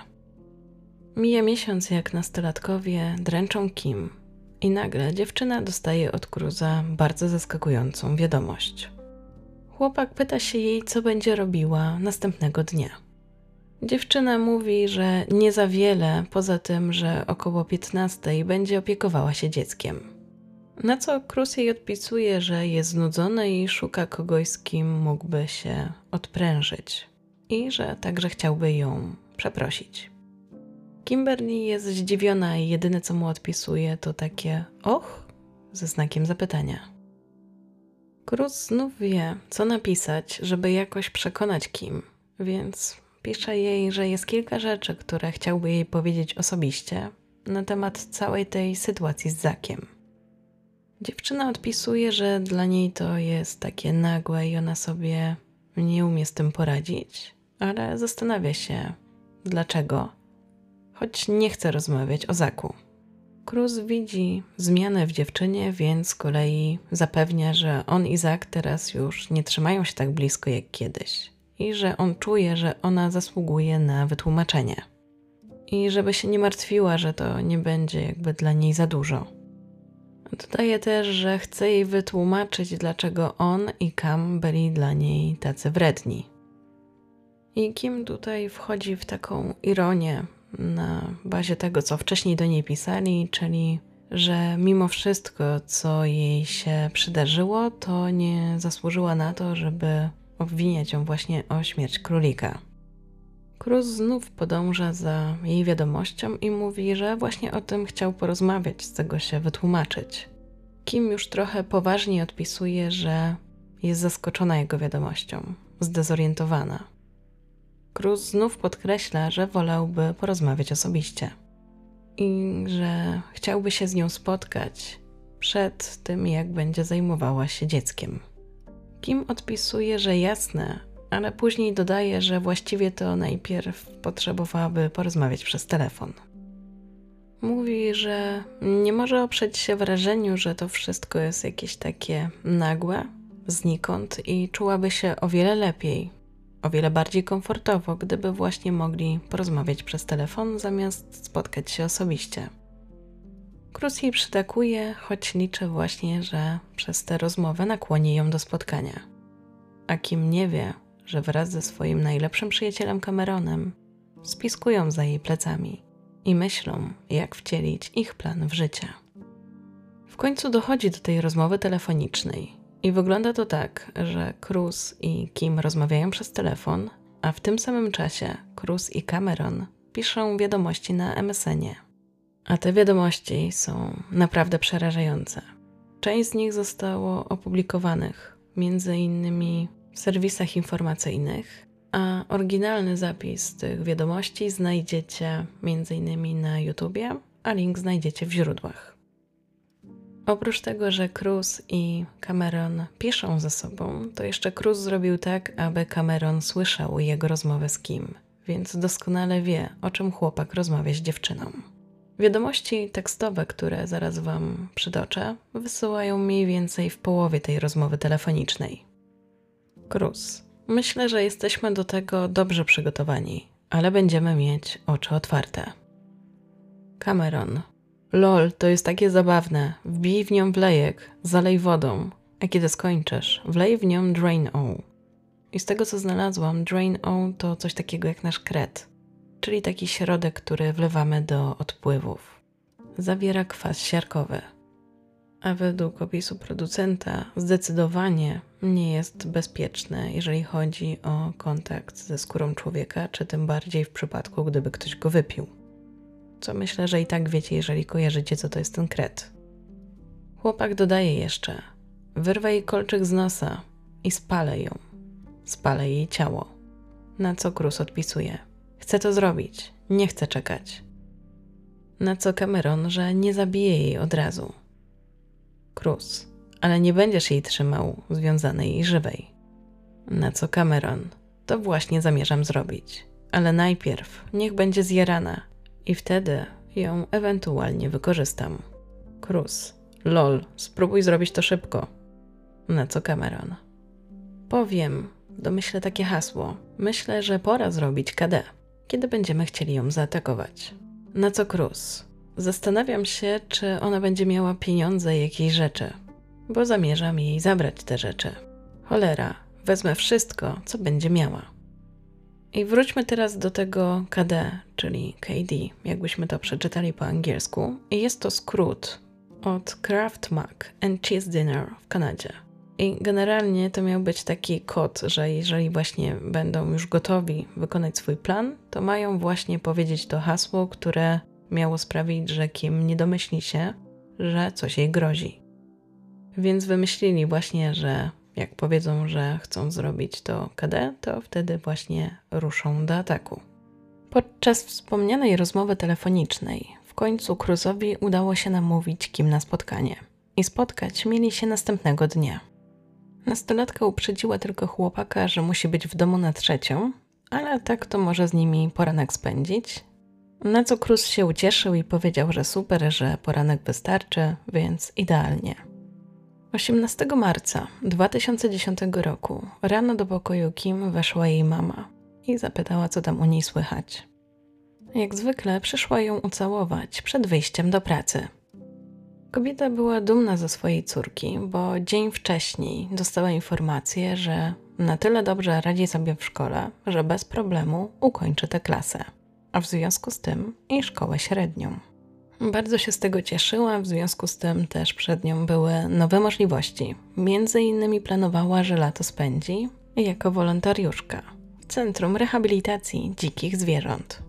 Mija miesiąc, jak nastolatkowie dręczą Kim, i nagle dziewczyna dostaje od Cruza bardzo zaskakującą wiadomość. Chłopak pyta się jej, co będzie robiła następnego dnia. Dziewczyna mówi, że nie za wiele, poza tym, że około 15 będzie opiekowała się dzieckiem. Na co Cruz jej odpisuje, że jest znudzony i szuka kogoś, z kim mógłby się odprężyć i że także chciałby ją przeprosić. Kimberly jest zdziwiona i jedyne co mu odpisuje to takie och ze znakiem zapytania. Cruz znów wie, co napisać, żeby jakoś przekonać Kim, więc pisze jej, że jest kilka rzeczy, które chciałby jej powiedzieć osobiście na temat całej tej sytuacji z Zakiem. Dziewczyna odpisuje, że dla niej to jest takie nagłe i ona sobie nie umie z tym poradzić, ale zastanawia się, dlaczego choć nie chce rozmawiać o Zaku. Cruz widzi zmianę w dziewczynie, więc z kolei zapewnia, że on i Zak teraz już nie trzymają się tak blisko jak kiedyś i że on czuje, że ona zasługuje na wytłumaczenie. I żeby się nie martwiła, że to nie będzie jakby dla niej za dużo. Dodaje też, że chce jej wytłumaczyć, dlaczego on i Cam byli dla niej tacy wredni. I Kim tutaj wchodzi w taką ironię, na bazie tego, co wcześniej do niej pisali, czyli że mimo wszystko, co jej się przydarzyło, to nie zasłużyła na to, żeby obwiniać ją właśnie o śmierć królika. Cruz znów podąża za jej wiadomością i mówi, że właśnie o tym chciał porozmawiać, z tego się wytłumaczyć. Kim już trochę poważniej odpisuje, że jest zaskoczona jego wiadomością, zdezorientowana. Cruz znów podkreśla, że wolałby porozmawiać osobiście i że chciałby się z nią spotkać przed tym, jak będzie zajmowała się dzieckiem. Kim odpisuje, że jasne, ale później dodaje, że właściwie to najpierw potrzebowałaby porozmawiać przez telefon. Mówi, że nie może oprzeć się wrażeniu, że to wszystko jest jakieś takie nagłe, znikąd i czułaby się o wiele lepiej, o wiele bardziej komfortowo, gdyby właśnie mogli porozmawiać przez telefon zamiast spotkać się osobiście. Cruz jej przytakuje, choć liczy właśnie, że przez tę rozmowę nakłoni ją do spotkania. A Kim nie wie, że wraz ze swoim najlepszym przyjacielem Cameronem spiskują za jej plecami i myślą, jak wcielić ich plan w życie. W końcu dochodzi do tej rozmowy telefonicznej, i wygląda to tak, że Cruz i Kim rozmawiają przez telefon, a w tym samym czasie Cruz i Cameron piszą wiadomości na MSN-ie. A te wiadomości są naprawdę przerażające. Część z nich zostało opublikowanych między innymi w serwisach informacyjnych, a oryginalny zapis tych wiadomości znajdziecie między innymi na YouTubie, a link znajdziecie w źródłach. Oprócz tego, że Cruz i Cameron piszą ze sobą, to jeszcze Cruz zrobił tak, aby Cameron słyszał jego rozmowę z Kim, więc doskonale wie, o czym chłopak rozmawia z dziewczyną. Wiadomości tekstowe, które zaraz Wam przytoczę, wysyłają mniej więcej w połowie tej rozmowy telefonicznej. Cruz. Myślę, że jesteśmy do tego dobrze przygotowani, ale będziemy mieć oczy otwarte. Cameron. Lol, to jest takie zabawne. Wbij w nią wlejek, zalej wodą, a kiedy skończysz, wlej w nią drain o. I z tego co znalazłam, drain o to coś takiego jak nasz kret, czyli taki środek, który wlewamy do odpływów. Zawiera kwas siarkowy. A według opisu producenta zdecydowanie nie jest bezpieczny, jeżeli chodzi o kontakt ze skórą człowieka, czy tym bardziej w przypadku, gdyby ktoś go wypił co myślę, że i tak wiecie, jeżeli kojarzycie, co to jest ten kret. Chłopak dodaje jeszcze: Wyrwę jej kolczyk z nosa i spalę ją. Spalę jej ciało. Na co Cruz odpisuje: Chcę to zrobić, nie chcę czekać. Na co Cameron, że nie zabije jej od razu. Cruz, ale nie będziesz jej trzymał związanej i żywej. Na co Cameron, to właśnie zamierzam zrobić. Ale najpierw niech będzie zjarana i wtedy ją ewentualnie wykorzystam. Cruz. Lol, spróbuj zrobić to szybko. Na co Cameron? Powiem, domyślę takie hasło. Myślę, że pora zrobić KD, kiedy będziemy chcieli ją zaatakować. Na co Cruz? Zastanawiam się, czy ona będzie miała pieniądze i jakieś rzeczy, bo zamierzam jej zabrać te rzeczy. Cholera, wezmę wszystko, co będzie miała. I wróćmy teraz do tego KD, czyli KD, jakbyśmy to przeczytali po angielsku. I jest to skrót od Kraft Mac and Cheese Dinner w Kanadzie. I generalnie to miał być taki kod, że jeżeli właśnie będą już gotowi wykonać swój plan, to mają właśnie powiedzieć to hasło, które miało sprawić, że Kim nie domyśli się, że coś jej grozi. Więc wymyślili właśnie, że jak powiedzą, że chcą zrobić to KD, to wtedy właśnie ruszą do ataku. Podczas wspomnianej rozmowy telefonicznej w końcu Cruzowi udało się namówić Kim na spotkanie. I spotkać mieli się następnego dnia. Nastolatka uprzedziła tylko chłopaka, że musi być w domu na trzecią, ale tak to może z nimi poranek spędzić. Na co Cruz się ucieszył i powiedział, że super, że poranek wystarczy, więc idealnie. 18 marca 2010 roku rano do pokoju Kim weszła jej mama i zapytała, co tam u niej słychać. Jak zwykle przyszła ją ucałować przed wyjściem do pracy. Kobieta była dumna ze swojej córki, bo dzień wcześniej dostała informację, że na tyle dobrze radzi sobie w szkole, że bez problemu ukończy tę klasę, a w związku z tym i szkołę średnią. Bardzo się z tego cieszyła, w związku z tym też przed nią były nowe możliwości. Między innymi planowała, że lato spędzi jako wolontariuszka w Centrum Rehabilitacji Dzikich Zwierząt.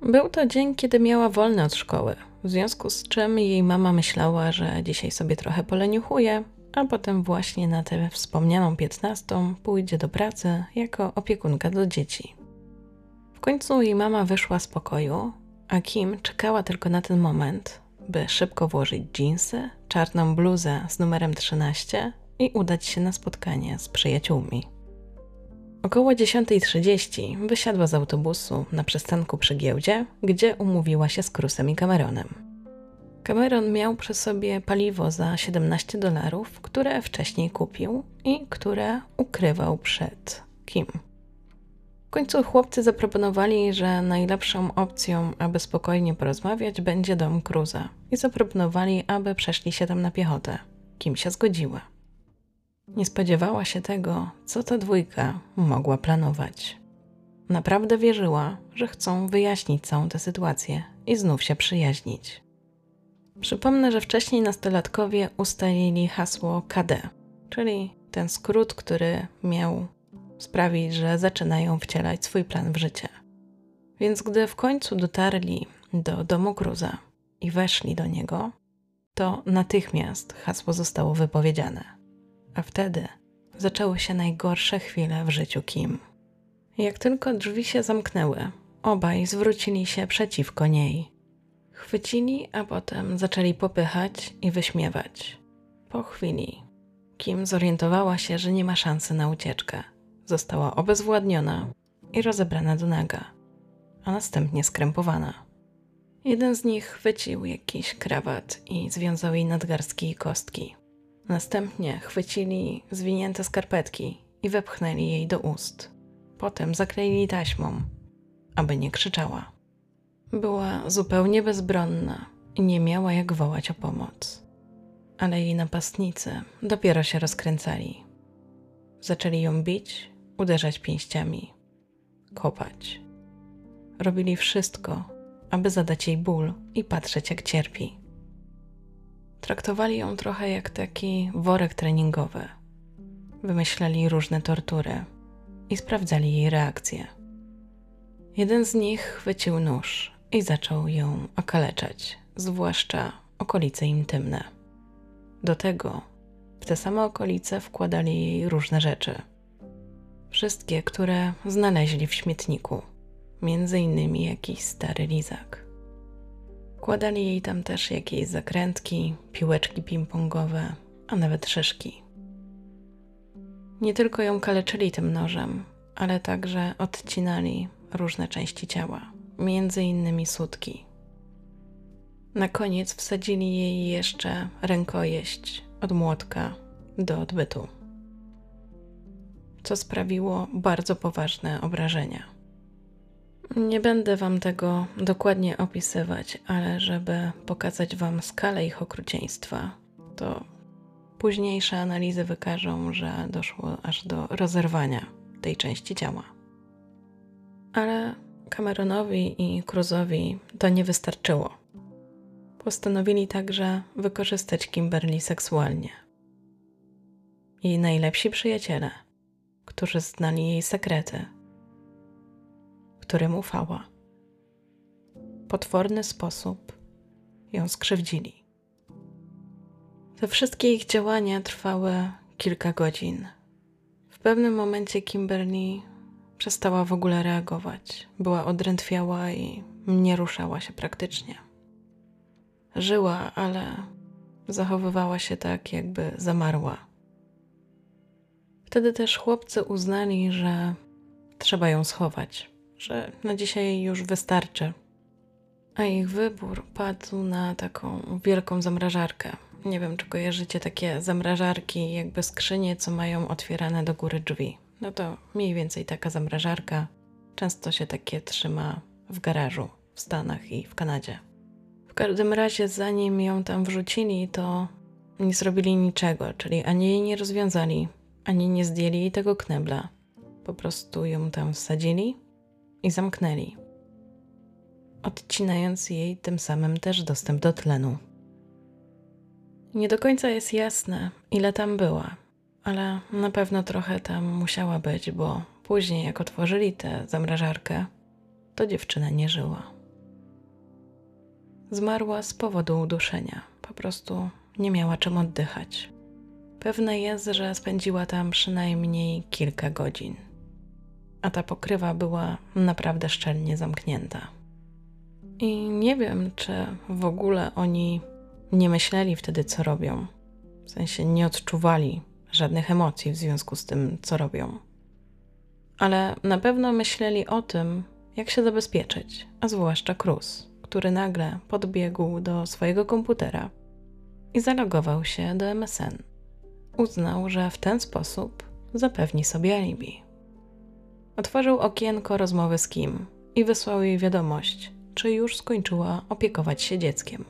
Był to dzień, kiedy miała wolny od szkoły, w związku z czym jej mama myślała, że dzisiaj sobie trochę poleniuchuje, a potem właśnie na tę wspomnianą piętnastą pójdzie do pracy jako opiekunka do dzieci. W końcu jej mama wyszła z pokoju, a Kim czekała tylko na ten moment, by szybko włożyć dżinsy, czarną bluzę z numerem 13 i udać się na spotkanie z przyjaciółmi. Około 10.30 wysiadła z autobusu na przystanku przy giełdzie, gdzie umówiła się z Krusem i Cameronem. Cameron miał przy sobie paliwo za 17 dolarów, które wcześniej kupił i które ukrywał przed Kim końcu chłopcy zaproponowali, że najlepszą opcją, aby spokojnie porozmawiać, będzie dom Cruza i zaproponowali, aby przeszli się tam na piechotę. Kim się zgodziła. Nie spodziewała się tego, co ta dwójka mogła planować. Naprawdę wierzyła, że chcą wyjaśnić całą tę sytuację i znów się przyjaźnić. Przypomnę, że wcześniej nastolatkowie ustalili hasło KD, czyli ten skrót, który miał sprawi, że zaczynają wcielać swój plan w życie. Więc gdy w końcu dotarli do domu Cruza i weszli do niego, to natychmiast hasło zostało wypowiedziane. A wtedy zaczęły się najgorsze chwile w życiu Kim. Jak tylko drzwi się zamknęły, obaj zwrócili się przeciwko niej. Chwycili, a potem zaczęli popychać i wyśmiewać. Po chwili Kim zorientowała się, że nie ma szansy na ucieczkę została obezwładniona i rozebrana do naga, a następnie skrępowana. Jeden z nich chwycił jakiś krawat i związał jej nadgarstki i kostki. Następnie chwycili zwinięte skarpetki i wepchnęli jej do ust. Potem zakleili taśmą, aby nie krzyczała. Była zupełnie bezbronna i nie miała jak wołać o pomoc. Ale jej napastnicy dopiero się rozkręcali. Zaczęli ją bić uderzać pięściami, kopać. Robili wszystko, aby zadać jej ból i patrzeć, jak cierpi. Traktowali ją trochę jak taki worek treningowy. Wymyślali różne tortury i sprawdzali jej reakcję. Jeden z nich chwycił nóż i zaczął ją okaleczać, zwłaszcza okolice intymne. Do tego w te same okolice wkładali jej różne rzeczy – Wszystkie, które znaleźli w śmietniku, między innymi jakiś stary lizak. Kładali jej tam też jakieś zakrętki, piłeczki ping-pongowe, a nawet szyszki. Nie tylko ją kaleczyli tym nożem, ale także odcinali różne części ciała, między innymi sutki. Na koniec wsadzili jej jeszcze rękojeść od młotka do odbytu, co sprawiło bardzo poważne obrażenia. Nie będę Wam tego dokładnie opisywać, ale żeby pokazać Wam skalę ich okrucieństwa, to późniejsze analizy wykażą, że doszło aż do rozerwania tej części ciała. Ale Cameronowi i Cruzowi to nie wystarczyło. Postanowili także wykorzystać Kimberly seksualnie. Jej najlepsi przyjaciele, którzy znali jej sekrety, którym ufała, w potworny sposób ją skrzywdzili. Te wszystkie ich działania trwały kilka godzin. W pewnym momencie Kimberly przestała w ogóle reagować. Była odrętwiała i nie ruszała się praktycznie. Żyła, ale zachowywała się tak, jakby zamarła. Wtedy też chłopcy uznali, że trzeba ją schować, że na dzisiaj już wystarczy. A ich wybór padł na taką wielką zamrażarkę. Nie wiem, czy kojarzycie takie zamrażarki, jakby skrzynie, co mają otwierane do góry drzwi. No to mniej więcej taka zamrażarka. Często się takie trzyma w garażu w Stanach i w Kanadzie. W każdym razie, zanim ją tam wrzucili, to nie zrobili niczego, czyli ani jej nie rozwiązali, ani nie zdjęli tego knebla. Po prostu ją tam wsadzili i zamknęli, odcinając jej tym samym też dostęp do tlenu. Nie do końca jest jasne, ile tam była, ale na pewno trochę tam musiała być, bo później, jak otworzyli tę zamrażarkę, to dziewczyna nie żyła. Zmarła z powodu uduszenia, po prostu nie miała czym oddychać. Pewne jest, że spędziła tam przynajmniej kilka godzin, a ta pokrywa była naprawdę szczelnie zamknięta. I nie wiem, czy w ogóle oni nie myśleli wtedy, co robią. W sensie nie odczuwali żadnych emocji w związku z tym, co robią. Ale na pewno myśleli o tym, jak się zabezpieczyć, a zwłaszcza Cruz, który nagle podbiegł do swojego komputera i zalogował się do MSN. Uznał, że w ten sposób zapewni sobie alibi. Otworzył okienko rozmowy z Kim i wysłał jej wiadomość, czy już skończyła opiekować się dzieckiem.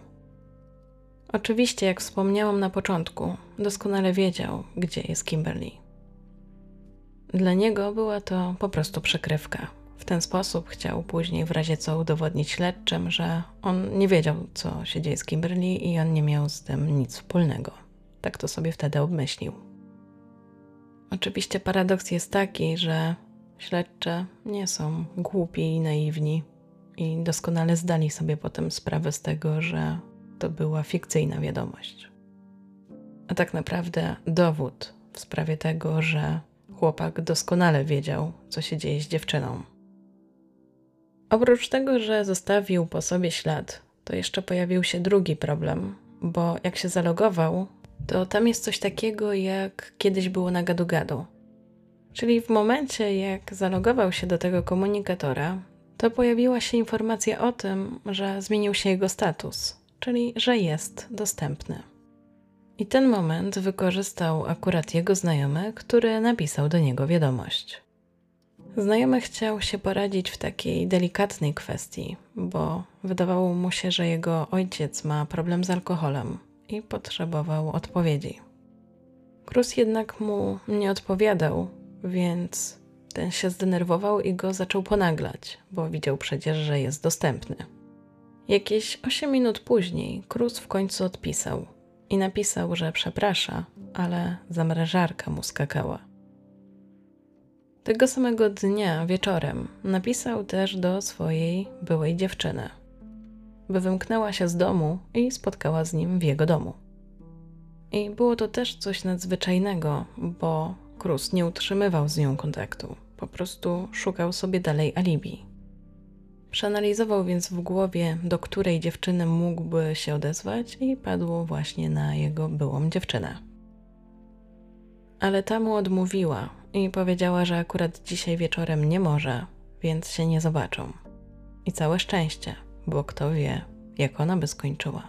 Oczywiście, jak wspomniałam na początku, doskonale wiedział, gdzie jest Kimberly. Dla niego była to po prostu przykrywka. W ten sposób chciał później w razie co udowodnić śledczym, że on nie wiedział, co się dzieje z Kimberly i on nie miał z tym nic wspólnego. Tak to sobie wtedy obmyślił. Oczywiście paradoks jest taki, że śledcze nie są głupi i naiwni i doskonale zdali sobie potem sprawę z tego, że to była fikcyjna wiadomość. A tak naprawdę dowód w sprawie tego, że chłopak doskonale wiedział, co się dzieje z dziewczyną. Oprócz tego, że zostawił po sobie ślad, to jeszcze pojawił się drugi problem, bo jak się zalogował, to tam jest coś takiego, jak kiedyś było na gadu-gadu. Czyli w momencie, jak zalogował się do tego komunikatora, to pojawiła się informacja o tym, że zmienił się jego status czyli że jest dostępny. I ten moment wykorzystał akurat jego znajomy, który napisał do niego wiadomość. Znajomy chciał się poradzić w takiej delikatnej kwestii, bo wydawało mu się, że jego ojciec ma problem z alkoholem i potrzebował odpowiedzi. Cruz jednak mu nie odpowiadał, więc ten się zdenerwował i go zaczął ponaglać, bo widział przecież, że jest dostępny. Jakieś 8 minut później Cruz w końcu odpisał i napisał, że przeprasza, ale zamrażarka mu skakała. Tego samego dnia wieczorem napisał też do swojej byłej dziewczyny, by wymknęła się z domu i spotkała z nim w jego domu. I było to też coś nadzwyczajnego, bo Cruz nie utrzymywał z nią kontaktu, po prostu szukał sobie dalej alibi. Przeanalizował więc w głowie, do której dziewczyny mógłby się odezwać, i padło właśnie na jego byłą dziewczynę. Ale ta mu odmówiła i powiedziała, że akurat dzisiaj wieczorem nie może, więc się nie zobaczą. I całe szczęście, bo kto wie, jak ona by skończyła.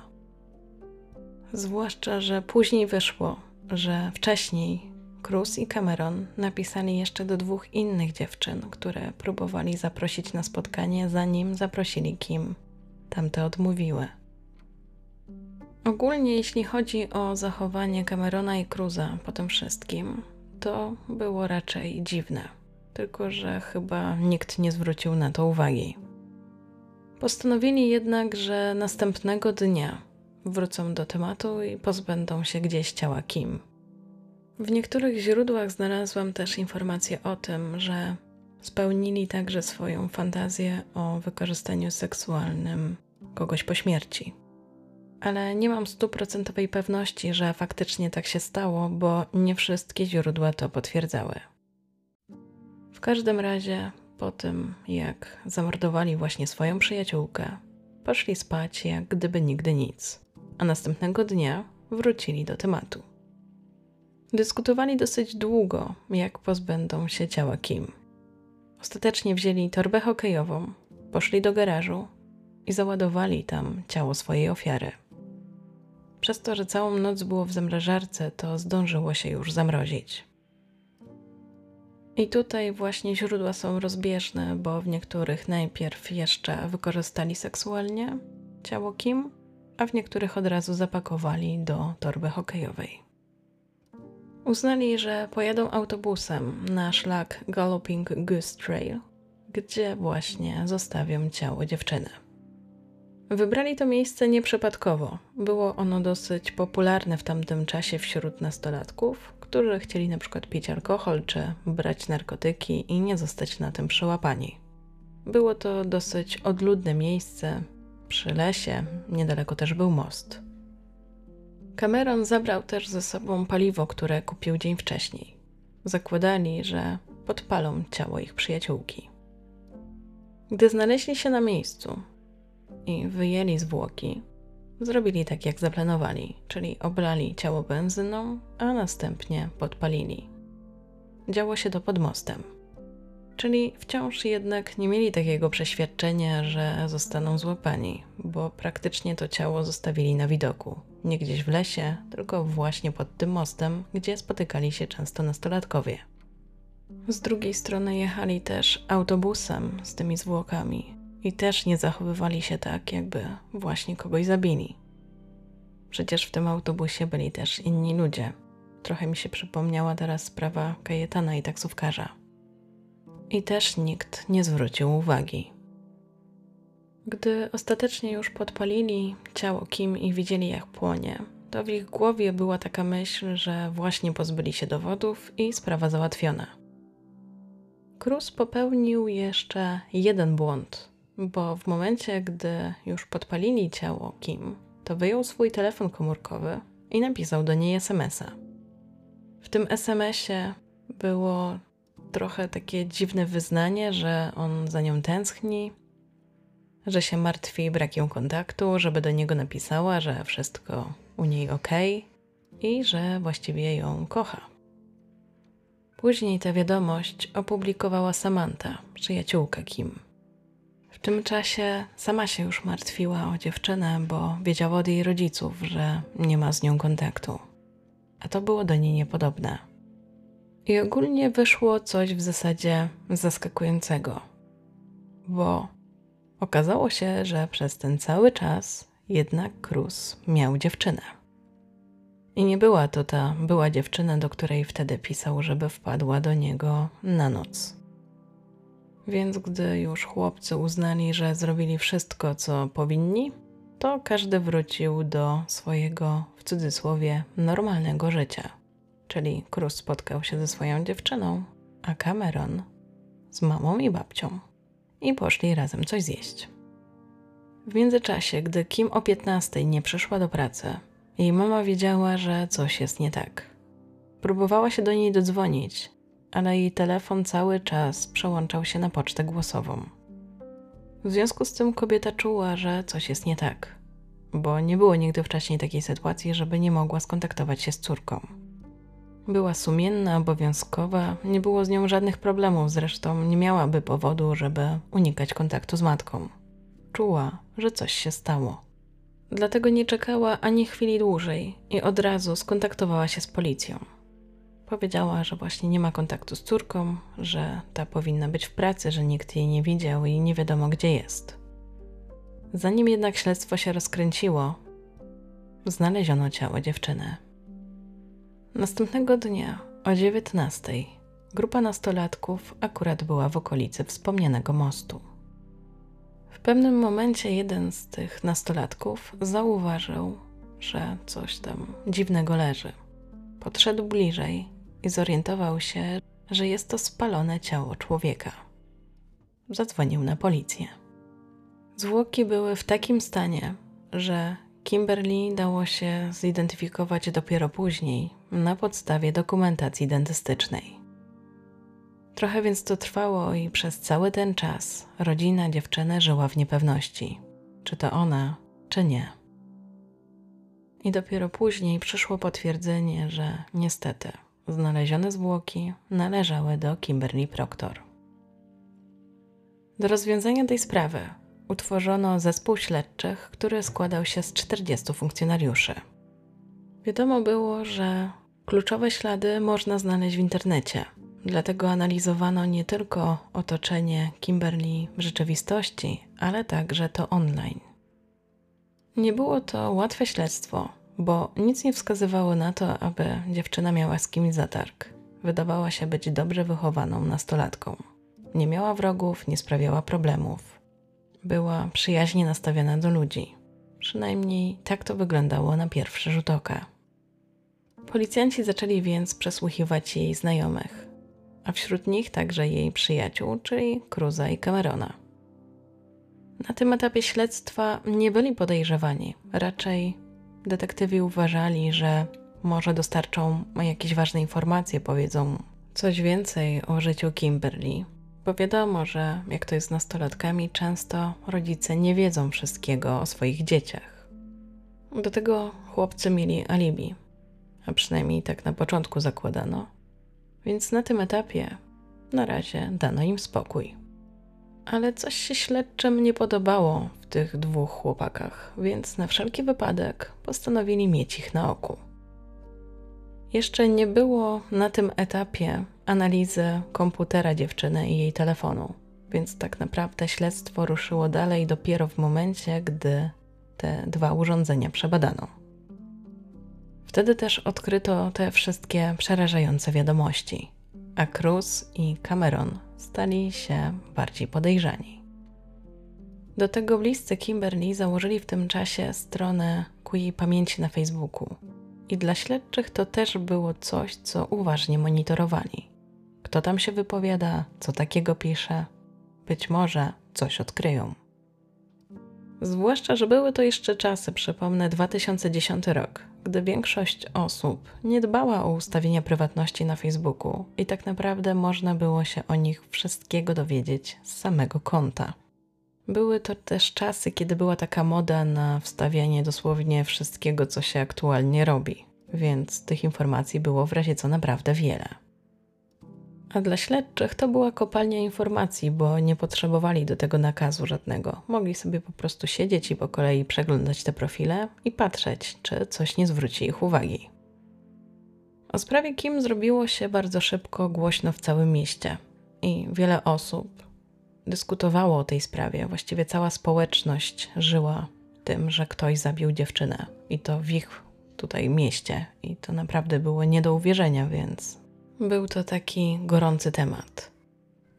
Zwłaszcza, że później wyszło, że wcześniej Cruz i Cameron napisali jeszcze do dwóch innych dziewczyn, które próbowali zaprosić na spotkanie, zanim zaprosili Kim. Tamte odmówiły. Ogólnie, jeśli chodzi o zachowanie Camerona i Cruza po tym wszystkim, to było raczej dziwne, tylko że chyba nikt nie zwrócił na to uwagi. Postanowili jednak, że następnego dnia wrócą do tematu i pozbędą się gdzieś ciała Kim. W niektórych źródłach znalazłam też informację o tym, że spełnili także swoją fantazję o wykorzystaniu seksualnym kogoś po śmierci. Ale nie mam stuprocentowej pewności, że faktycznie tak się stało, bo nie wszystkie źródła to potwierdzały. W każdym razie, po tym jak zamordowali właśnie swoją przyjaciółkę, poszli spać jak gdyby nigdy nic, a następnego dnia wrócili do tematu. Dyskutowali dosyć długo, jak pozbędą się ciała Kim. Ostatecznie wzięli torbę hokejową, poszli do garażu i załadowali tam ciało swojej ofiary. Przez to, że całą noc było w zamrażarce, to zdążyło się już zamrozić. I tutaj właśnie źródła są rozbieżne, bo w niektórych najpierw jeszcze wykorzystali seksualnie ciało Kim, a w niektórych od razu zapakowali do torby hokejowej. Uznali, że pojadą autobusem na szlak Galloping Goose Trail, gdzie właśnie zostawią ciało dziewczyny. Wybrali to miejsce nieprzypadkowo. Było ono dosyć popularne w tamtym czasie wśród nastolatków, którzy chcieli na przykład pić alkohol czy brać narkotyki i nie zostać na tym przyłapani. Było to dosyć odludne miejsce, przy lesie, niedaleko też był most. Cameron zabrał też ze sobą paliwo, które kupił dzień wcześniej. Zakładali, że podpalą ciało ich przyjaciółki. Gdy znaleźli się na miejscu i wyjęli zwłoki, zrobili tak jak zaplanowali, czyli oblali ciało benzyną, a następnie podpalili. Działo się to pod mostem. Czyli wciąż jednak nie mieli takiego przeświadczenia, że zostaną złapani, bo praktycznie to ciało zostawili na widoku. Nie gdzieś w lesie, tylko właśnie pod tym mostem, gdzie spotykali się często nastolatkowie. Z drugiej strony jechali też autobusem z tymi zwłokami i też nie zachowywali się tak, jakby właśnie kogoś zabili. Przecież w tym autobusie byli też inni ludzie. Trochę mi się przypomniała teraz sprawa Kajetana i taksówkarza i też nikt nie zwrócił uwagi. Gdy ostatecznie już podpalili ciało Kim i widzieli, jak płonie, to w ich głowie była taka myśl, że właśnie pozbyli się dowodów i sprawa załatwiona. Cruz popełnił jeszcze jeden błąd, bo w momencie, gdy już podpalili ciało Kim, to wyjął swój telefon komórkowy i napisał do niej SMS-a. W tym SMS-ie było trochę takie dziwne wyznanie, że on za nią tęskni, że się martwi brakiem kontaktu, żeby do niego napisała, że wszystko u niej ok i że właściwie ją kocha. Później tę wiadomość opublikowała Samantha, przyjaciółka Kim. Tym czasie sama się już martwiła o dziewczynę, bo wiedziała od jej rodziców, że nie ma z nią kontaktu. A to było do niej niepodobne. I ogólnie wyszło coś w zasadzie zaskakującego, bo okazało się, że przez ten cały czas jednak Cruz miał dziewczynę. I nie była to ta była dziewczyna, do której wtedy pisał, żeby wpadła do niego na noc. Więc gdy już chłopcy uznali, że zrobili wszystko, co powinni, to każdy wrócił do swojego, w cudzysłowie, normalnego życia czyli Cruz spotkał się ze swoją dziewczyną, a Cameron z mamą i babcią i poszli razem coś zjeść. W międzyczasie, gdy Kim o 15 nie przyszła do pracy, jej mama wiedziała, że coś jest nie tak. Próbowała się do niej dodzwonić, ale jej telefon cały czas przełączał się na pocztę głosową. W związku z tym kobieta czuła, że coś jest nie tak, bo nie było nigdy wcześniej takiej sytuacji, żeby nie mogła skontaktować się z córką. Była sumienna, obowiązkowa, nie było z nią żadnych problemów, zresztą nie miałaby powodu, żeby unikać kontaktu z matką. Czuła, że coś się stało, dlatego nie czekała ani chwili dłużej i od razu skontaktowała się z policją. Powiedziała, że właśnie nie ma kontaktu z córką, że ta powinna być w pracy, że nikt jej nie widział i nie wiadomo gdzie jest. Zanim jednak śledztwo się rozkręciło, znaleziono ciało dziewczyny. Następnego dnia o 19 grupa nastolatków akurat była w okolicy wspomnianego mostu. W pewnym momencie jeden z tych nastolatków zauważył, że coś tam dziwnego leży. Podszedł bliżej i zorientował się, że jest to spalone ciało człowieka. Zadzwonił na policję. Zwłoki były w takim stanie, że Kimberly dało się zidentyfikować dopiero później na podstawie dokumentacji dentystycznej. Trochę więc to trwało i przez cały ten czas rodzina dziewczyny żyła w niepewności, czy to ona, czy nie. I dopiero później przyszło potwierdzenie, że niestety znalezione zwłoki należały do Kimberly Proctor. Do rozwiązania tej sprawy utworzono zespół śledczych, który składał się z 40 funkcjonariuszy. Wiadomo było, że kluczowe ślady można znaleźć w internecie, dlatego analizowano nie tylko otoczenie Kimberly w rzeczywistości, ale także to online. Nie było to łatwe śledztwo, bo nic nie wskazywało na to, aby dziewczyna miała z kimś zatarg. Wydawała się być dobrze wychowaną nastolatką. Nie miała wrogów, nie sprawiała problemów. Była przyjaźnie nastawiona do ludzi. Przynajmniej tak to wyglądało na pierwszy rzut oka. Policjanci zaczęli więc przesłuchiwać jej znajomych, a wśród nich także jej przyjaciół, czyli Cruza i Camerona. Na tym etapie śledztwa nie byli podejrzewani, raczej detektywi uważali, że może dostarczą jakieś ważne informacje, powiedzą coś więcej o życiu Kimberly, bo wiadomo, że jak to jest z nastolatkami, często rodzice nie wiedzą wszystkiego o swoich dzieciach. Do tego chłopcy mieli alibi, a przynajmniej tak na początku zakładano. Więc na tym etapie na razie dano im spokój. Ale coś się śledczym nie podobało w tych dwóch chłopakach, więc na wszelki wypadek postanowili mieć ich na oku. Jeszcze nie było na tym etapie analizy komputera dziewczyny i jej telefonu, więc tak naprawdę śledztwo ruszyło dalej dopiero w momencie, gdy te dwa urządzenia przebadano. Wtedy też odkryto te wszystkie przerażające wiadomości, a Cruz i Cameron stali się bardziej podejrzani. Do tego bliscy Kimberly założyli w tym czasie stronę ku jej pamięci na Facebooku. I dla śledczych to też było coś, co uważnie monitorowali. Kto tam się wypowiada, co takiego pisze, być może coś odkryją. Zwłaszcza, że były to jeszcze czasy, przypomnę 2010 rok, gdy większość osób nie dbała o ustawienia prywatności na Facebooku i tak naprawdę można było się o nich wszystkiego dowiedzieć z samego konta. Były to też czasy, kiedy była taka moda na wstawianie dosłownie wszystkiego, co się aktualnie robi, więc tych informacji było w razie co naprawdę wiele. A dla śledczych to była kopalnia informacji, bo nie potrzebowali do tego nakazu żadnego. Mogli sobie po prostu siedzieć i po kolei przeglądać te profile i patrzeć, czy coś nie zwróci ich uwagi. O sprawie Kim zrobiło się bardzo szybko głośno w całym mieście i wiele osób dyskutowało o tej sprawie. Właściwie cała społeczność żyła tym, że ktoś zabił dziewczynę i to w ich tutaj mieście. I to naprawdę było nie do uwierzenia, więc był to taki gorący temat.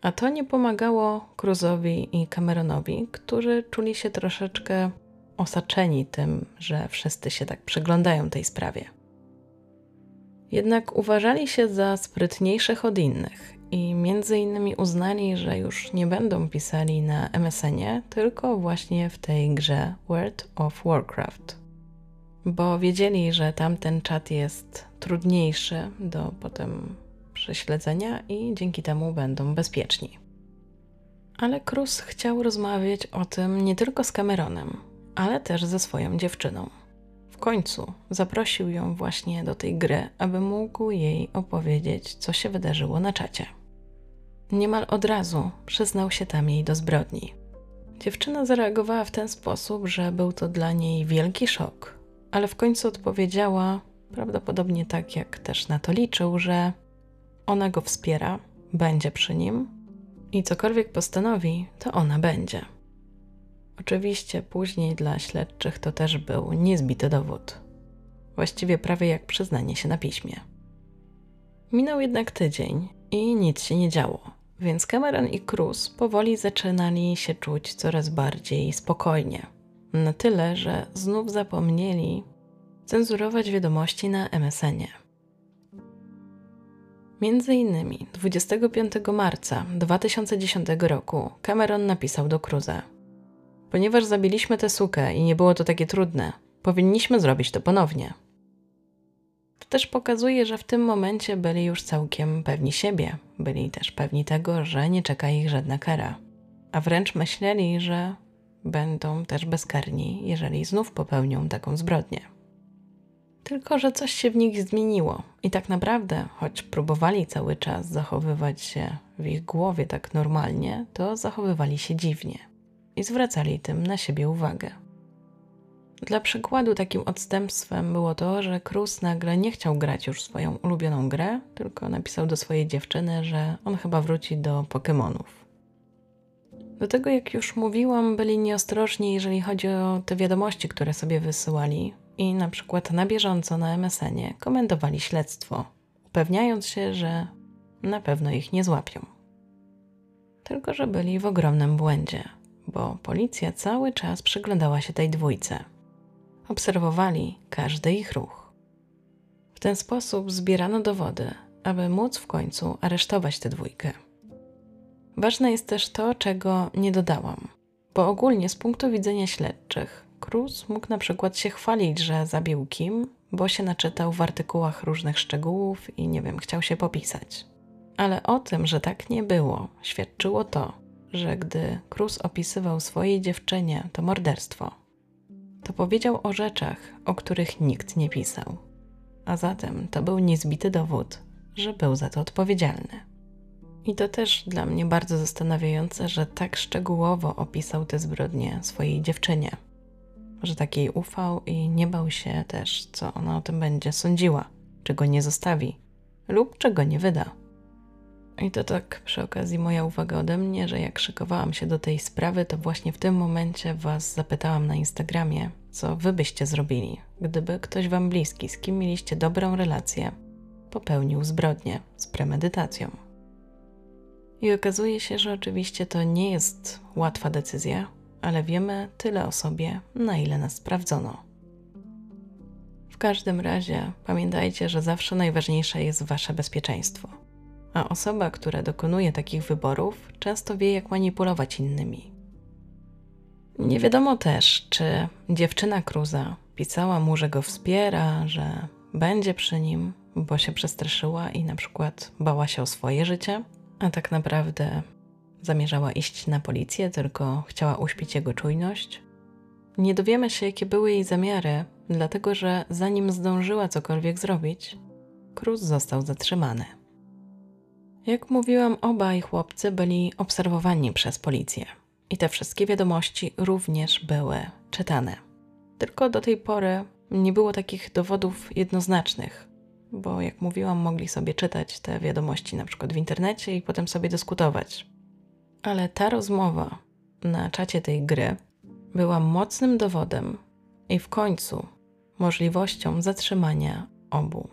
A to nie pomagało Cruzowi i Cameronowi, którzy czuli się troszeczkę osaczeni tym, że wszyscy się tak przyglądają tej sprawie. Jednak uważali się za sprytniejszych od innych i między innymi uznali, że już nie będą pisali na MSN-ie, tylko właśnie w tej grze World of Warcraft. Bo wiedzieli, że tamten czat jest trudniejszy do potem prześledzenia i dzięki temu będą bezpieczni. Ale Cruz chciał rozmawiać o tym nie tylko z Cameronem, ale też ze swoją dziewczyną. W końcu zaprosił ją właśnie do tej gry, aby mógł jej opowiedzieć, co się wydarzyło na czacie. Niemal od razu przyznał się tam jej do zbrodni. Dziewczyna zareagowała w ten sposób, że był to dla niej wielki szok, ale w końcu odpowiedziała, prawdopodobnie tak jak też na to liczył, że ona go wspiera, będzie przy nim i cokolwiek postanowi, to ona będzie. Oczywiście później dla śledczych to też był niezbity dowód. Właściwie prawie jak przyznanie się na piśmie. Minął jednak tydzień i nic się nie działo, więc Cameron i Cruz powoli zaczynali się czuć coraz bardziej spokojnie. Na tyle, że znów zapomnieli cenzurować wiadomości na MSN-ie. Między innymi 25 marca 2010 roku Cameron napisał do Cruza: Ponieważ zabiliśmy tę sukę i nie było to takie trudne, powinniśmy zrobić to ponownie. To też pokazuje, że w tym momencie byli już całkiem pewni siebie, byli też pewni tego, że nie czeka ich żadna kara, a wręcz myśleli, że będą też bezkarni, jeżeli znów popełnią taką zbrodnię. Tylko, że coś się w nich zmieniło i tak naprawdę, choć próbowali cały czas zachowywać się w ich głowie tak normalnie, to zachowywali się dziwnie i zwracali tym na siebie uwagę. Dla przykładu takim odstępstwem było to, że Cruz nagle nie chciał grać już swoją ulubioną grę, tylko napisał do swojej dziewczyny, że on chyba wróci do Pokémonów. Do tego, jak już mówiłam, byli nieostrożni, jeżeli chodzi o te wiadomości, które sobie wysyłali, i na przykład na bieżąco na MSN-ie komentowali śledztwo, upewniając się, że na pewno ich nie złapią. Tylko, że byli w ogromnym błędzie, bo policja cały czas przyglądała się tej dwójce. Obserwowali każdy ich ruch. W ten sposób zbierano dowody, aby móc w końcu aresztować tę dwójkę. Ważne jest też to, czego nie dodałam, bo ogólnie z punktu widzenia śledczych Cruz mógł na przykład się chwalić, że zabił Kim, bo się naczytał w artykułach różnych szczegółów i nie wiem, chciał się popisać. Ale o tym, że tak nie było, świadczyło to, że gdy Cruz opisywał swojej dziewczynie to morderstwo, to powiedział o rzeczach, o których nikt nie pisał. A zatem to był niezbity dowód, że był za to odpowiedzialny. I to też dla mnie bardzo zastanawiające, że tak szczegółowo opisał te zbrodnie swojej dziewczynie że takiej ufał i nie bał się też, co ona o tym będzie sądziła, czego nie zostawi lub czego nie wyda. I to tak przy okazji moja uwaga ode mnie, że jak szykowałam się do tej sprawy, to właśnie w tym momencie Was zapytałam na Instagramie, co Wy byście zrobili, gdyby ktoś Wam bliski, z kim mieliście dobrą relację, popełnił zbrodnię z premedytacją. I okazuje się, że oczywiście to nie jest łatwa decyzja, ale wiemy tyle o sobie, na ile nas sprawdzono. W każdym razie pamiętajcie, że zawsze najważniejsze jest wasze bezpieczeństwo. A osoba, która dokonuje takich wyborów, często wie, jak manipulować innymi. Nie wiadomo też, czy dziewczyna Cruza pisała mu, że go wspiera, że będzie przy nim, bo się przestraszyła i na przykład bała się o swoje życie, a tak naprawdę zamierzała iść na policję, tylko chciała uśpić jego czujność. Nie dowiemy się, jakie były jej zamiary, dlatego że zanim zdążyła cokolwiek zrobić, Cruz został zatrzymany. Jak mówiłam, obaj chłopcy byli obserwowani przez policję i te wszystkie wiadomości również były czytane. Tylko do tej pory nie było takich dowodów jednoznacznych, bo jak mówiłam, mogli sobie czytać te wiadomości na przykład w internecie i potem sobie dyskutować. Ale ta rozmowa na czacie tej gry była mocnym dowodem i w końcu możliwością zatrzymania obu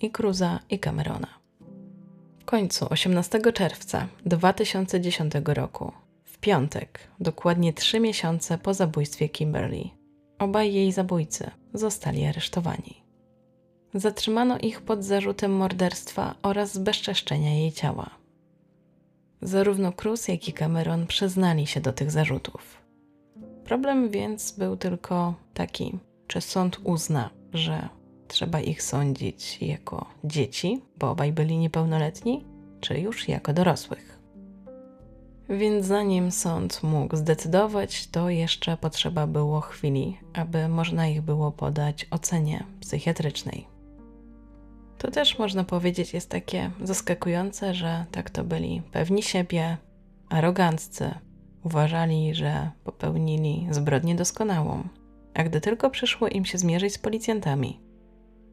i Cruza i Camerona. W końcu 18 czerwca 2010 roku, w piątek, dokładnie trzy miesiące po zabójstwie Kimberly, obaj jej zabójcy zostali aresztowani. Zatrzymano ich pod zarzutem morderstwa oraz zbezczeszczenia jej ciała. Zarówno Cruz, jak i Cameron przyznali się do tych zarzutów. Problem więc był tylko taki, czy sąd uzna, że trzeba ich sądzić jako dzieci, bo obaj byli niepełnoletni, czy już jako dorosłych. Więc zanim sąd mógł zdecydować, to jeszcze potrzeba było chwili, aby można ich było podać ocenie psychiatrycznej. To też można powiedzieć jest takie zaskakujące, że tak to byli pewni siebie, aroganccy, Uważali, że popełnili zbrodnię doskonałą, a gdy tylko przyszło im się zmierzyć z policjantami,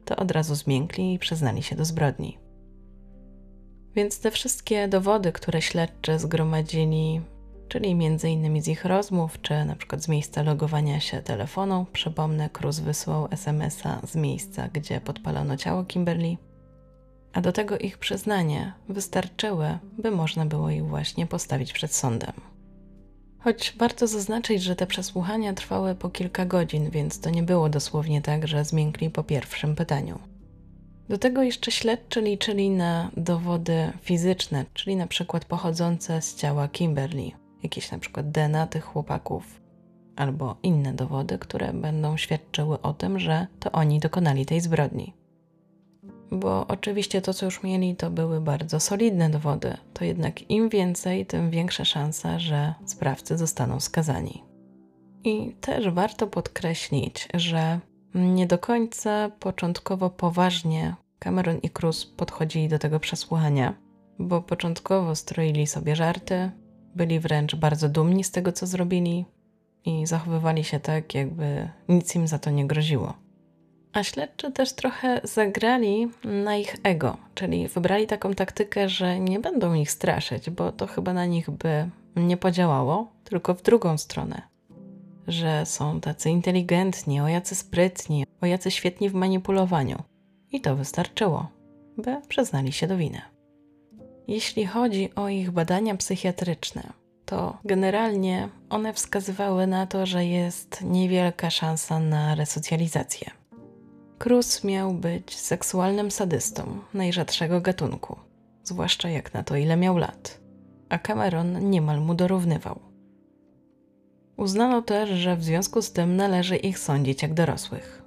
to od razu zmiękli i przyznali się do zbrodni. Więc te wszystkie dowody, które śledczy zgromadzili, czyli m.in. z ich rozmów, czy na przykład z miejsca logowania się telefonu, przypomnę, Cruz wysłał SMS-a z miejsca, gdzie podpalono ciało Kimberly, a do tego ich przyznanie wystarczyły, by można było ich właśnie postawić przed sądem. Choć warto zaznaczyć, że te przesłuchania trwały po kilka godzin, więc to nie było dosłownie tak, że zmiękli po pierwszym pytaniu. Do tego jeszcze śledczy liczyli na dowody fizyczne, czyli na przykład pochodzące z ciała Kimberly, jakieś na przykład DNA tych chłopaków, albo inne dowody, które będą świadczyły o tym, że to oni dokonali tej zbrodni bo oczywiście to, co już mieli, to były bardzo solidne dowody. To jednak im więcej, tym większa szansa, że sprawcy zostaną skazani. I też warto podkreślić, że nie do końca początkowo poważnie Cameron i Cruz podchodzili do tego przesłuchania, bo początkowo stroili sobie żarty, byli wręcz bardzo dumni z tego, co zrobili i zachowywali się tak, jakby nic im za to nie groziło. A śledczy też trochę zagrali na ich ego, czyli wybrali taką taktykę, że nie będą ich straszyć, bo to chyba na nich by nie podziałało, tylko w drugą stronę. Że są tacy inteligentni, o jacy sprytni, o jacy świetni w manipulowaniu. I to wystarczyło, by przyznali się do winy. Jeśli chodzi o ich badania psychiatryczne, to generalnie one wskazywały na to, że jest niewielka szansa na resocjalizację. Cruz miał być seksualnym sadystą najrzadszego gatunku, zwłaszcza jak na to, ile miał lat, a Cameron niemal mu dorównywał. Uznano też, że w związku z tym należy ich sądzić jak dorosłych.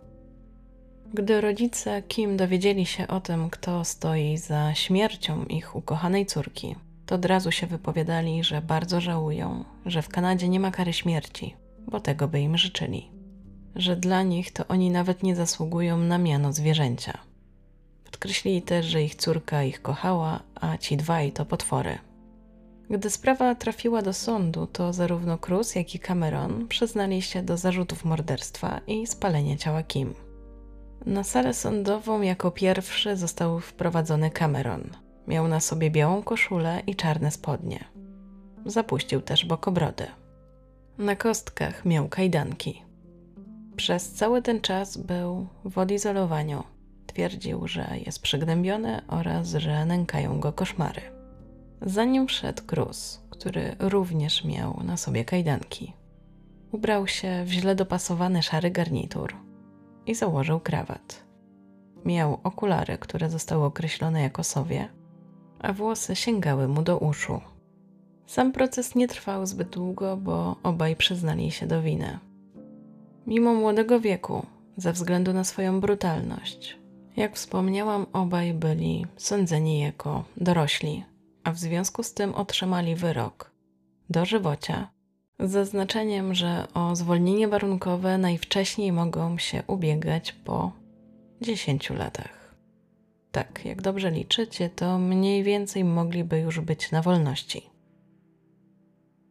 Gdy rodzice Kim dowiedzieli się o tym, kto stoi za śmiercią ich ukochanej córki, to od razu się wypowiadali, że bardzo żałują, że w Kanadzie nie ma kary śmierci, bo tego by im życzyli że dla nich to oni nawet nie zasługują na miano zwierzęcia. Podkreślili też, że ich córka ich kochała, a ci dwaj to potwory. Gdy sprawa trafiła do sądu, to zarówno Cruz, jak i Cameron przyznali się do zarzutów morderstwa i spalenia ciała Kim. Na salę sądową jako pierwszy został wprowadzony Cameron. Miał na sobie białą koszulę i czarne spodnie. Zapuścił też bokobrody. Na kostkach miał kajdanki. Przez cały ten czas był w odizolowaniu. Twierdził, że jest przygnębiony oraz że nękają go koszmary. Zanim wszedł Cruz, który również miał na sobie kajdanki. Ubrał się w źle dopasowany szary garnitur i założył krawat. Miał okulary, które zostały określone jako sowie, a włosy sięgały mu do uszu. Sam proces nie trwał zbyt długo, bo obaj przyznali się do winy. Mimo młodego wieku, ze względu na swoją brutalność, jak wspomniałam, obaj byli sądzeni jako dorośli, a w związku z tym otrzymali wyrok dożywocia z zaznaczeniem, że o zwolnienie warunkowe najwcześniej mogą się ubiegać po 10 latach. Tak, jak dobrze liczycie, to mniej więcej mogliby już być na wolności.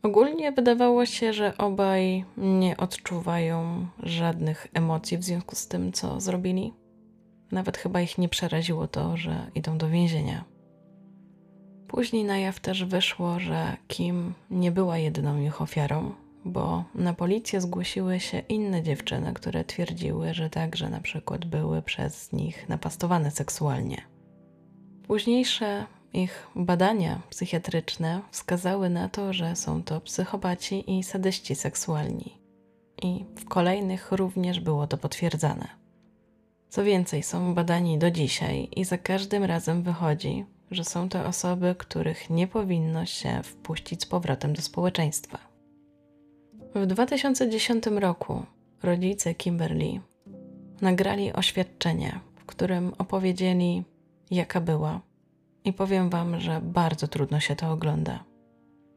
Ogólnie wydawało się, że obaj nie odczuwają żadnych emocji w związku z tym, co zrobili. Nawet chyba ich nie przeraziło to, że idą do więzienia. Później na jaw też wyszło, że Kim nie była jedyną ich ofiarą, bo na policję zgłosiły się inne dziewczyny, które twierdziły, że także na przykład były przez nich napastowane seksualnie. Późniejsze ich badania psychiatryczne wskazały na to, że są to psychopaci i sadyści seksualni. I w kolejnych również było to potwierdzane. Co więcej, są badani do dzisiaj i za każdym razem wychodzi, że są to osoby, których nie powinno się wpuścić z powrotem do społeczeństwa. W 2010 roku rodzice Kimberly nagrali oświadczenie, w którym opowiedzieli, jaka była i powiem wam, że bardzo trudno się to ogląda.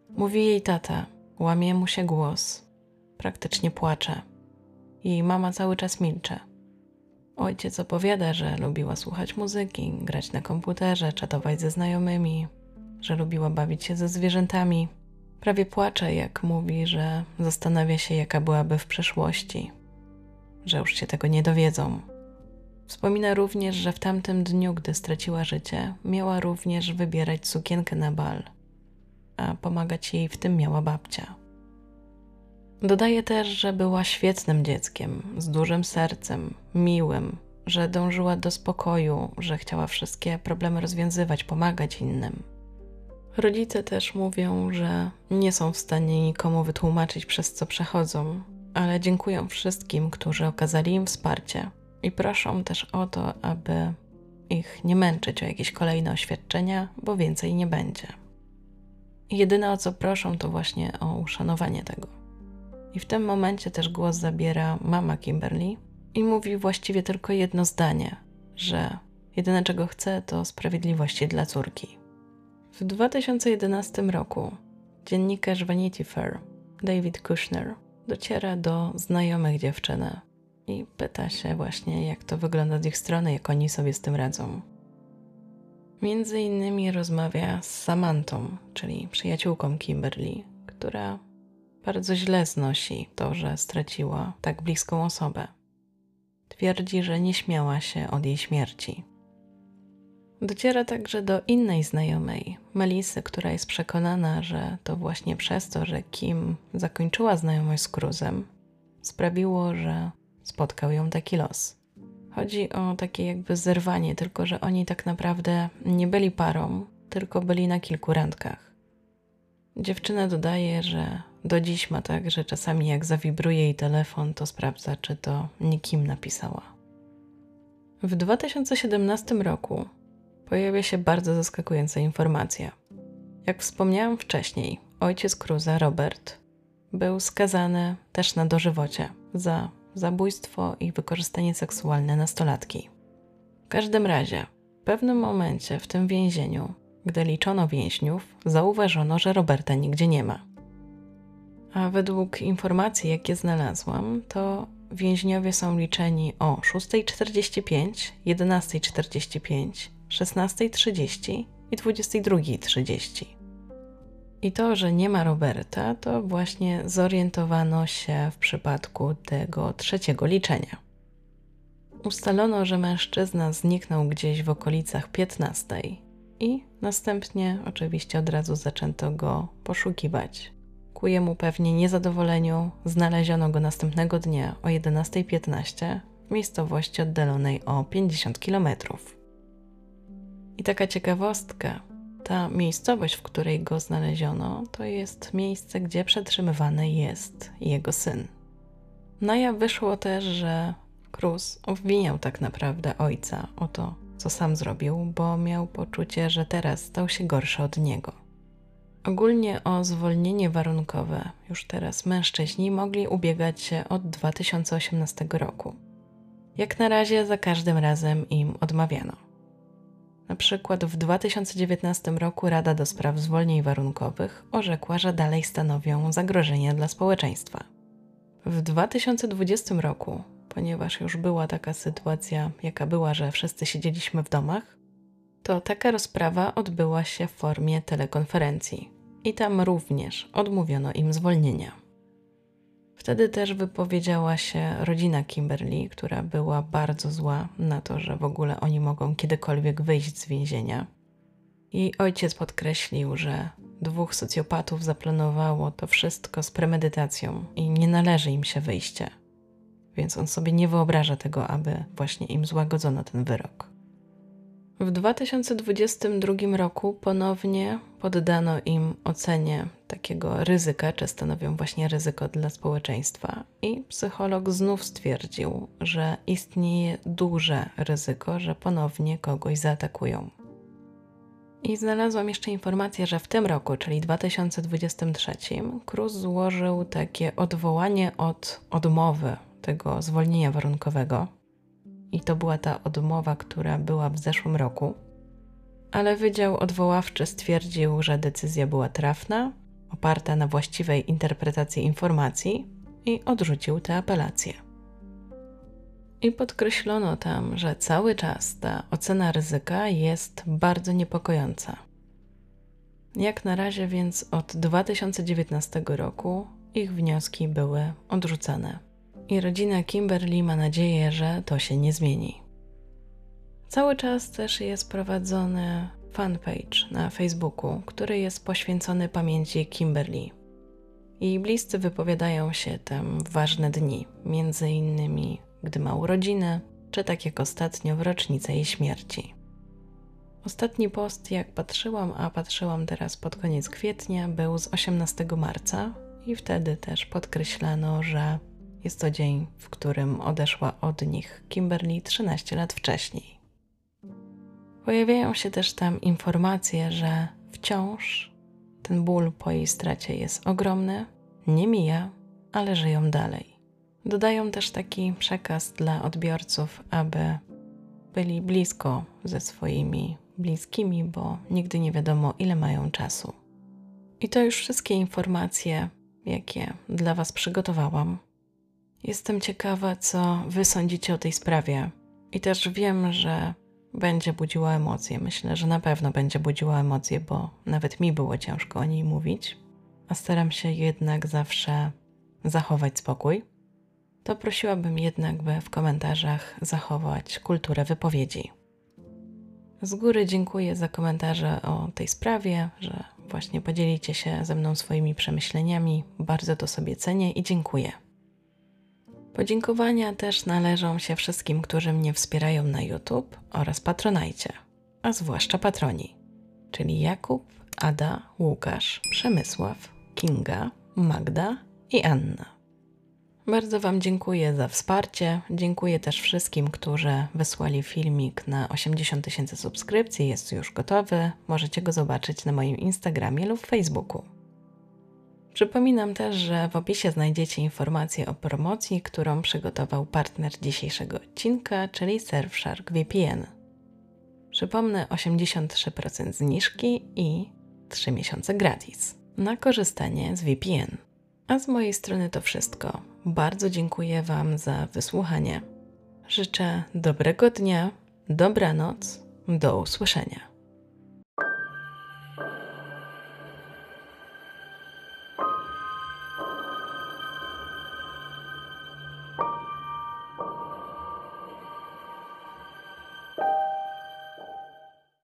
Mówi jej tata, łamie mu się głos, praktycznie płacze. Jej mama cały czas milczy. Ojciec opowiada, że lubiła słuchać muzyki, grać na komputerze, czatować ze znajomymi, że lubiła bawić się ze zwierzętami. Prawie płacze, jak mówi, że zastanawia się, jaka byłaby w przeszłości, że już się tego nie dowiedzą. Wspomina również, że w tamtym dniu, gdy straciła życie, miała również wybierać sukienkę na bal, a pomagać jej w tym miała babcia. Dodaje też, że była świetnym dzieckiem, z dużym sercem, miłym, że dążyła do spokoju, że chciała wszystkie problemy rozwiązywać, pomagać innym. Rodzice też mówią, że nie są w stanie nikomu wytłumaczyć, przez co przechodzą, ale dziękują wszystkim, którzy okazali im wsparcie i proszą też o to, aby ich nie męczyć o jakieś kolejne oświadczenia, bo więcej nie będzie. Jedyne o co proszą, to właśnie o uszanowanie tego. I w tym momencie też głos zabiera mama Kimberly i mówi właściwie tylko jedno zdanie, że jedyne czego chce to sprawiedliwości dla córki. W 2011 roku dziennikarz Vanity Fair David Kushner dociera do znajomych dziewczyny i pyta się właśnie, jak to wygląda z ich strony, jak oni sobie z tym radzą. Między innymi rozmawia z Samantą, czyli przyjaciółką Kimberly, która bardzo źle znosi to, że straciła tak bliską osobę. Twierdzi, że nie śmiała się od jej śmierci. Dociera także do innej znajomej, Melisy, która jest przekonana, że to właśnie przez to, że Kim zakończyła znajomość z Cruzem, sprawiło, że spotkał ją taki los. Chodzi o takie jakby zerwanie, tylko że oni tak naprawdę nie byli parą, tylko byli na kilku randkach. Dziewczyna dodaje, że do dziś ma tak, że czasami jak zawibruje jej telefon, to sprawdza, czy to nikim napisała. W 2017 roku pojawia się bardzo zaskakująca informacja. Jak wspomniałam wcześniej, ojciec Cruza, Robert, był skazany też na dożywocie za zabójstwo i wykorzystanie seksualne nastolatki. W każdym razie, w pewnym momencie w tym więzieniu, gdy liczono więźniów, zauważono, że Roberta nigdzie nie ma. A według informacji, jakie znalazłam, to więźniowie są liczeni o 6.45, 11.45, 16.30 i 22.30. I to, że nie ma Roberta, to właśnie zorientowano się w przypadku tego trzeciego liczenia. Ustalono, że mężczyzna zniknął gdzieś w okolicach 15 i następnie oczywiście od razu zaczęto go poszukiwać. Ku jemu pewnie niezadowoleniu znaleziono go następnego dnia o 11.15 w miejscowości oddalonej o 50 kilometrów. I taka ciekawostka, ta miejscowość, w której go znaleziono, to jest miejsce, gdzie przetrzymywany jest jego syn. Na jaw wyszło też, że Cruz obwiniał tak naprawdę ojca o to, co sam zrobił, bo miał poczucie, że teraz stał się gorszy od niego. Ogólnie o zwolnienie warunkowe już teraz mężczyźni mogli ubiegać się od 2018 roku. Jak na razie za każdym razem im odmawiano. Na przykład w 2019 roku Rada do Spraw Zwolnień Warunkowych orzekła, że dalej stanowią zagrożenie dla społeczeństwa. W 2020 roku, ponieważ już była taka sytuacja, jaka była, że wszyscy siedzieliśmy w domach, to taka rozprawa odbyła się w formie telekonferencji i tam również odmówiono im zwolnienia. Wtedy też wypowiedziała się rodzina Kimberly, która była bardzo zła na to, że w ogóle oni mogą kiedykolwiek wyjść z więzienia. Jej ojciec podkreślił, że dwóch socjopatów zaplanowało to wszystko z premedytacją i nie należy im się wyjście. Więc on sobie nie wyobraża tego, aby właśnie im złagodzono ten wyrok. W 2022 roku ponownie poddano im ocenie takiego ryzyka, czy stanowią właśnie ryzyko dla społeczeństwa, i psycholog znów stwierdził, że istnieje duże ryzyko, że ponownie kogoś zaatakują. I znalazłam jeszcze informację, że w tym roku, czyli 2023, Cruz złożył takie odwołanie od odmowy tego zwolnienia warunkowego i to była ta odmowa, która była w zeszłym roku. Ale Wydział Odwoławczy stwierdził, że decyzja była trafna, oparta na właściwej interpretacji informacji i odrzucił tę apelację. I podkreślono tam, że cały czas ta ocena ryzyka jest bardzo niepokojąca. Jak na razie więc od 2019 roku ich wnioski były odrzucane. I rodzina Kimberly ma nadzieję, że to się nie zmieni. Cały czas też jest prowadzony fanpage na Facebooku, który jest poświęcony pamięci Kimberly. Jej bliscy wypowiadają się tam w ważne dni, między innymi gdy ma urodziny, czy tak jak ostatnio w rocznicę jej śmierci. Ostatni post, jak patrzyłam, a patrzyłam teraz pod koniec kwietnia, był z 18 marca i wtedy też podkreślano, że jest to dzień, w którym odeszła od nich Kimberly 13 lat wcześniej. Pojawiają się też tam informacje, że wciąż ten ból po jej stracie jest ogromny, nie mija, ale żyją dalej. Dodają też taki przekaz dla odbiorców, aby byli blisko ze swoimi bliskimi, bo nigdy nie wiadomo, ile mają czasu. I to już wszystkie informacje, jakie dla Was przygotowałam. Jestem ciekawa, co Wy sądzicie o tej sprawie. I też wiem, że będzie budziła emocje. Myślę, że na pewno będzie budziła emocje, bo nawet mi było ciężko o niej mówić, a staram się jednak zawsze zachować spokój. To prosiłabym jednak, by w komentarzach zachować kulturę wypowiedzi. Z góry dziękuję za komentarze o tej sprawie, że właśnie podzielicie się ze mną swoimi przemyśleniami. Bardzo to sobie cenię i dziękuję. Podziękowania też należą się wszystkim, którzy mnie wspierają na YouTube oraz patronajcie, a zwłaszcza patroni, czyli Jakub, Ada, Łukasz, Przemysław, Kinga, Magda i Anna. Bardzo Wam dziękuję za wsparcie. Dziękuję też wszystkim, którzy wysłali filmik na 80 tysięcy subskrypcji. Jest już gotowy. Możecie go zobaczyć na moim Instagramie lub Facebooku. Przypominam też, że w opisie znajdziecie informacje o promocji, którą przygotował partner dzisiejszego odcinka, czyli Surfshark VPN. Przypomnę 83% zniżki i 3 miesiące gratis na korzystanie z VPN. A z mojej strony to wszystko. Bardzo dziękuję Wam za wysłuchanie. Życzę dobrego dnia, dobranoc, do usłyszenia.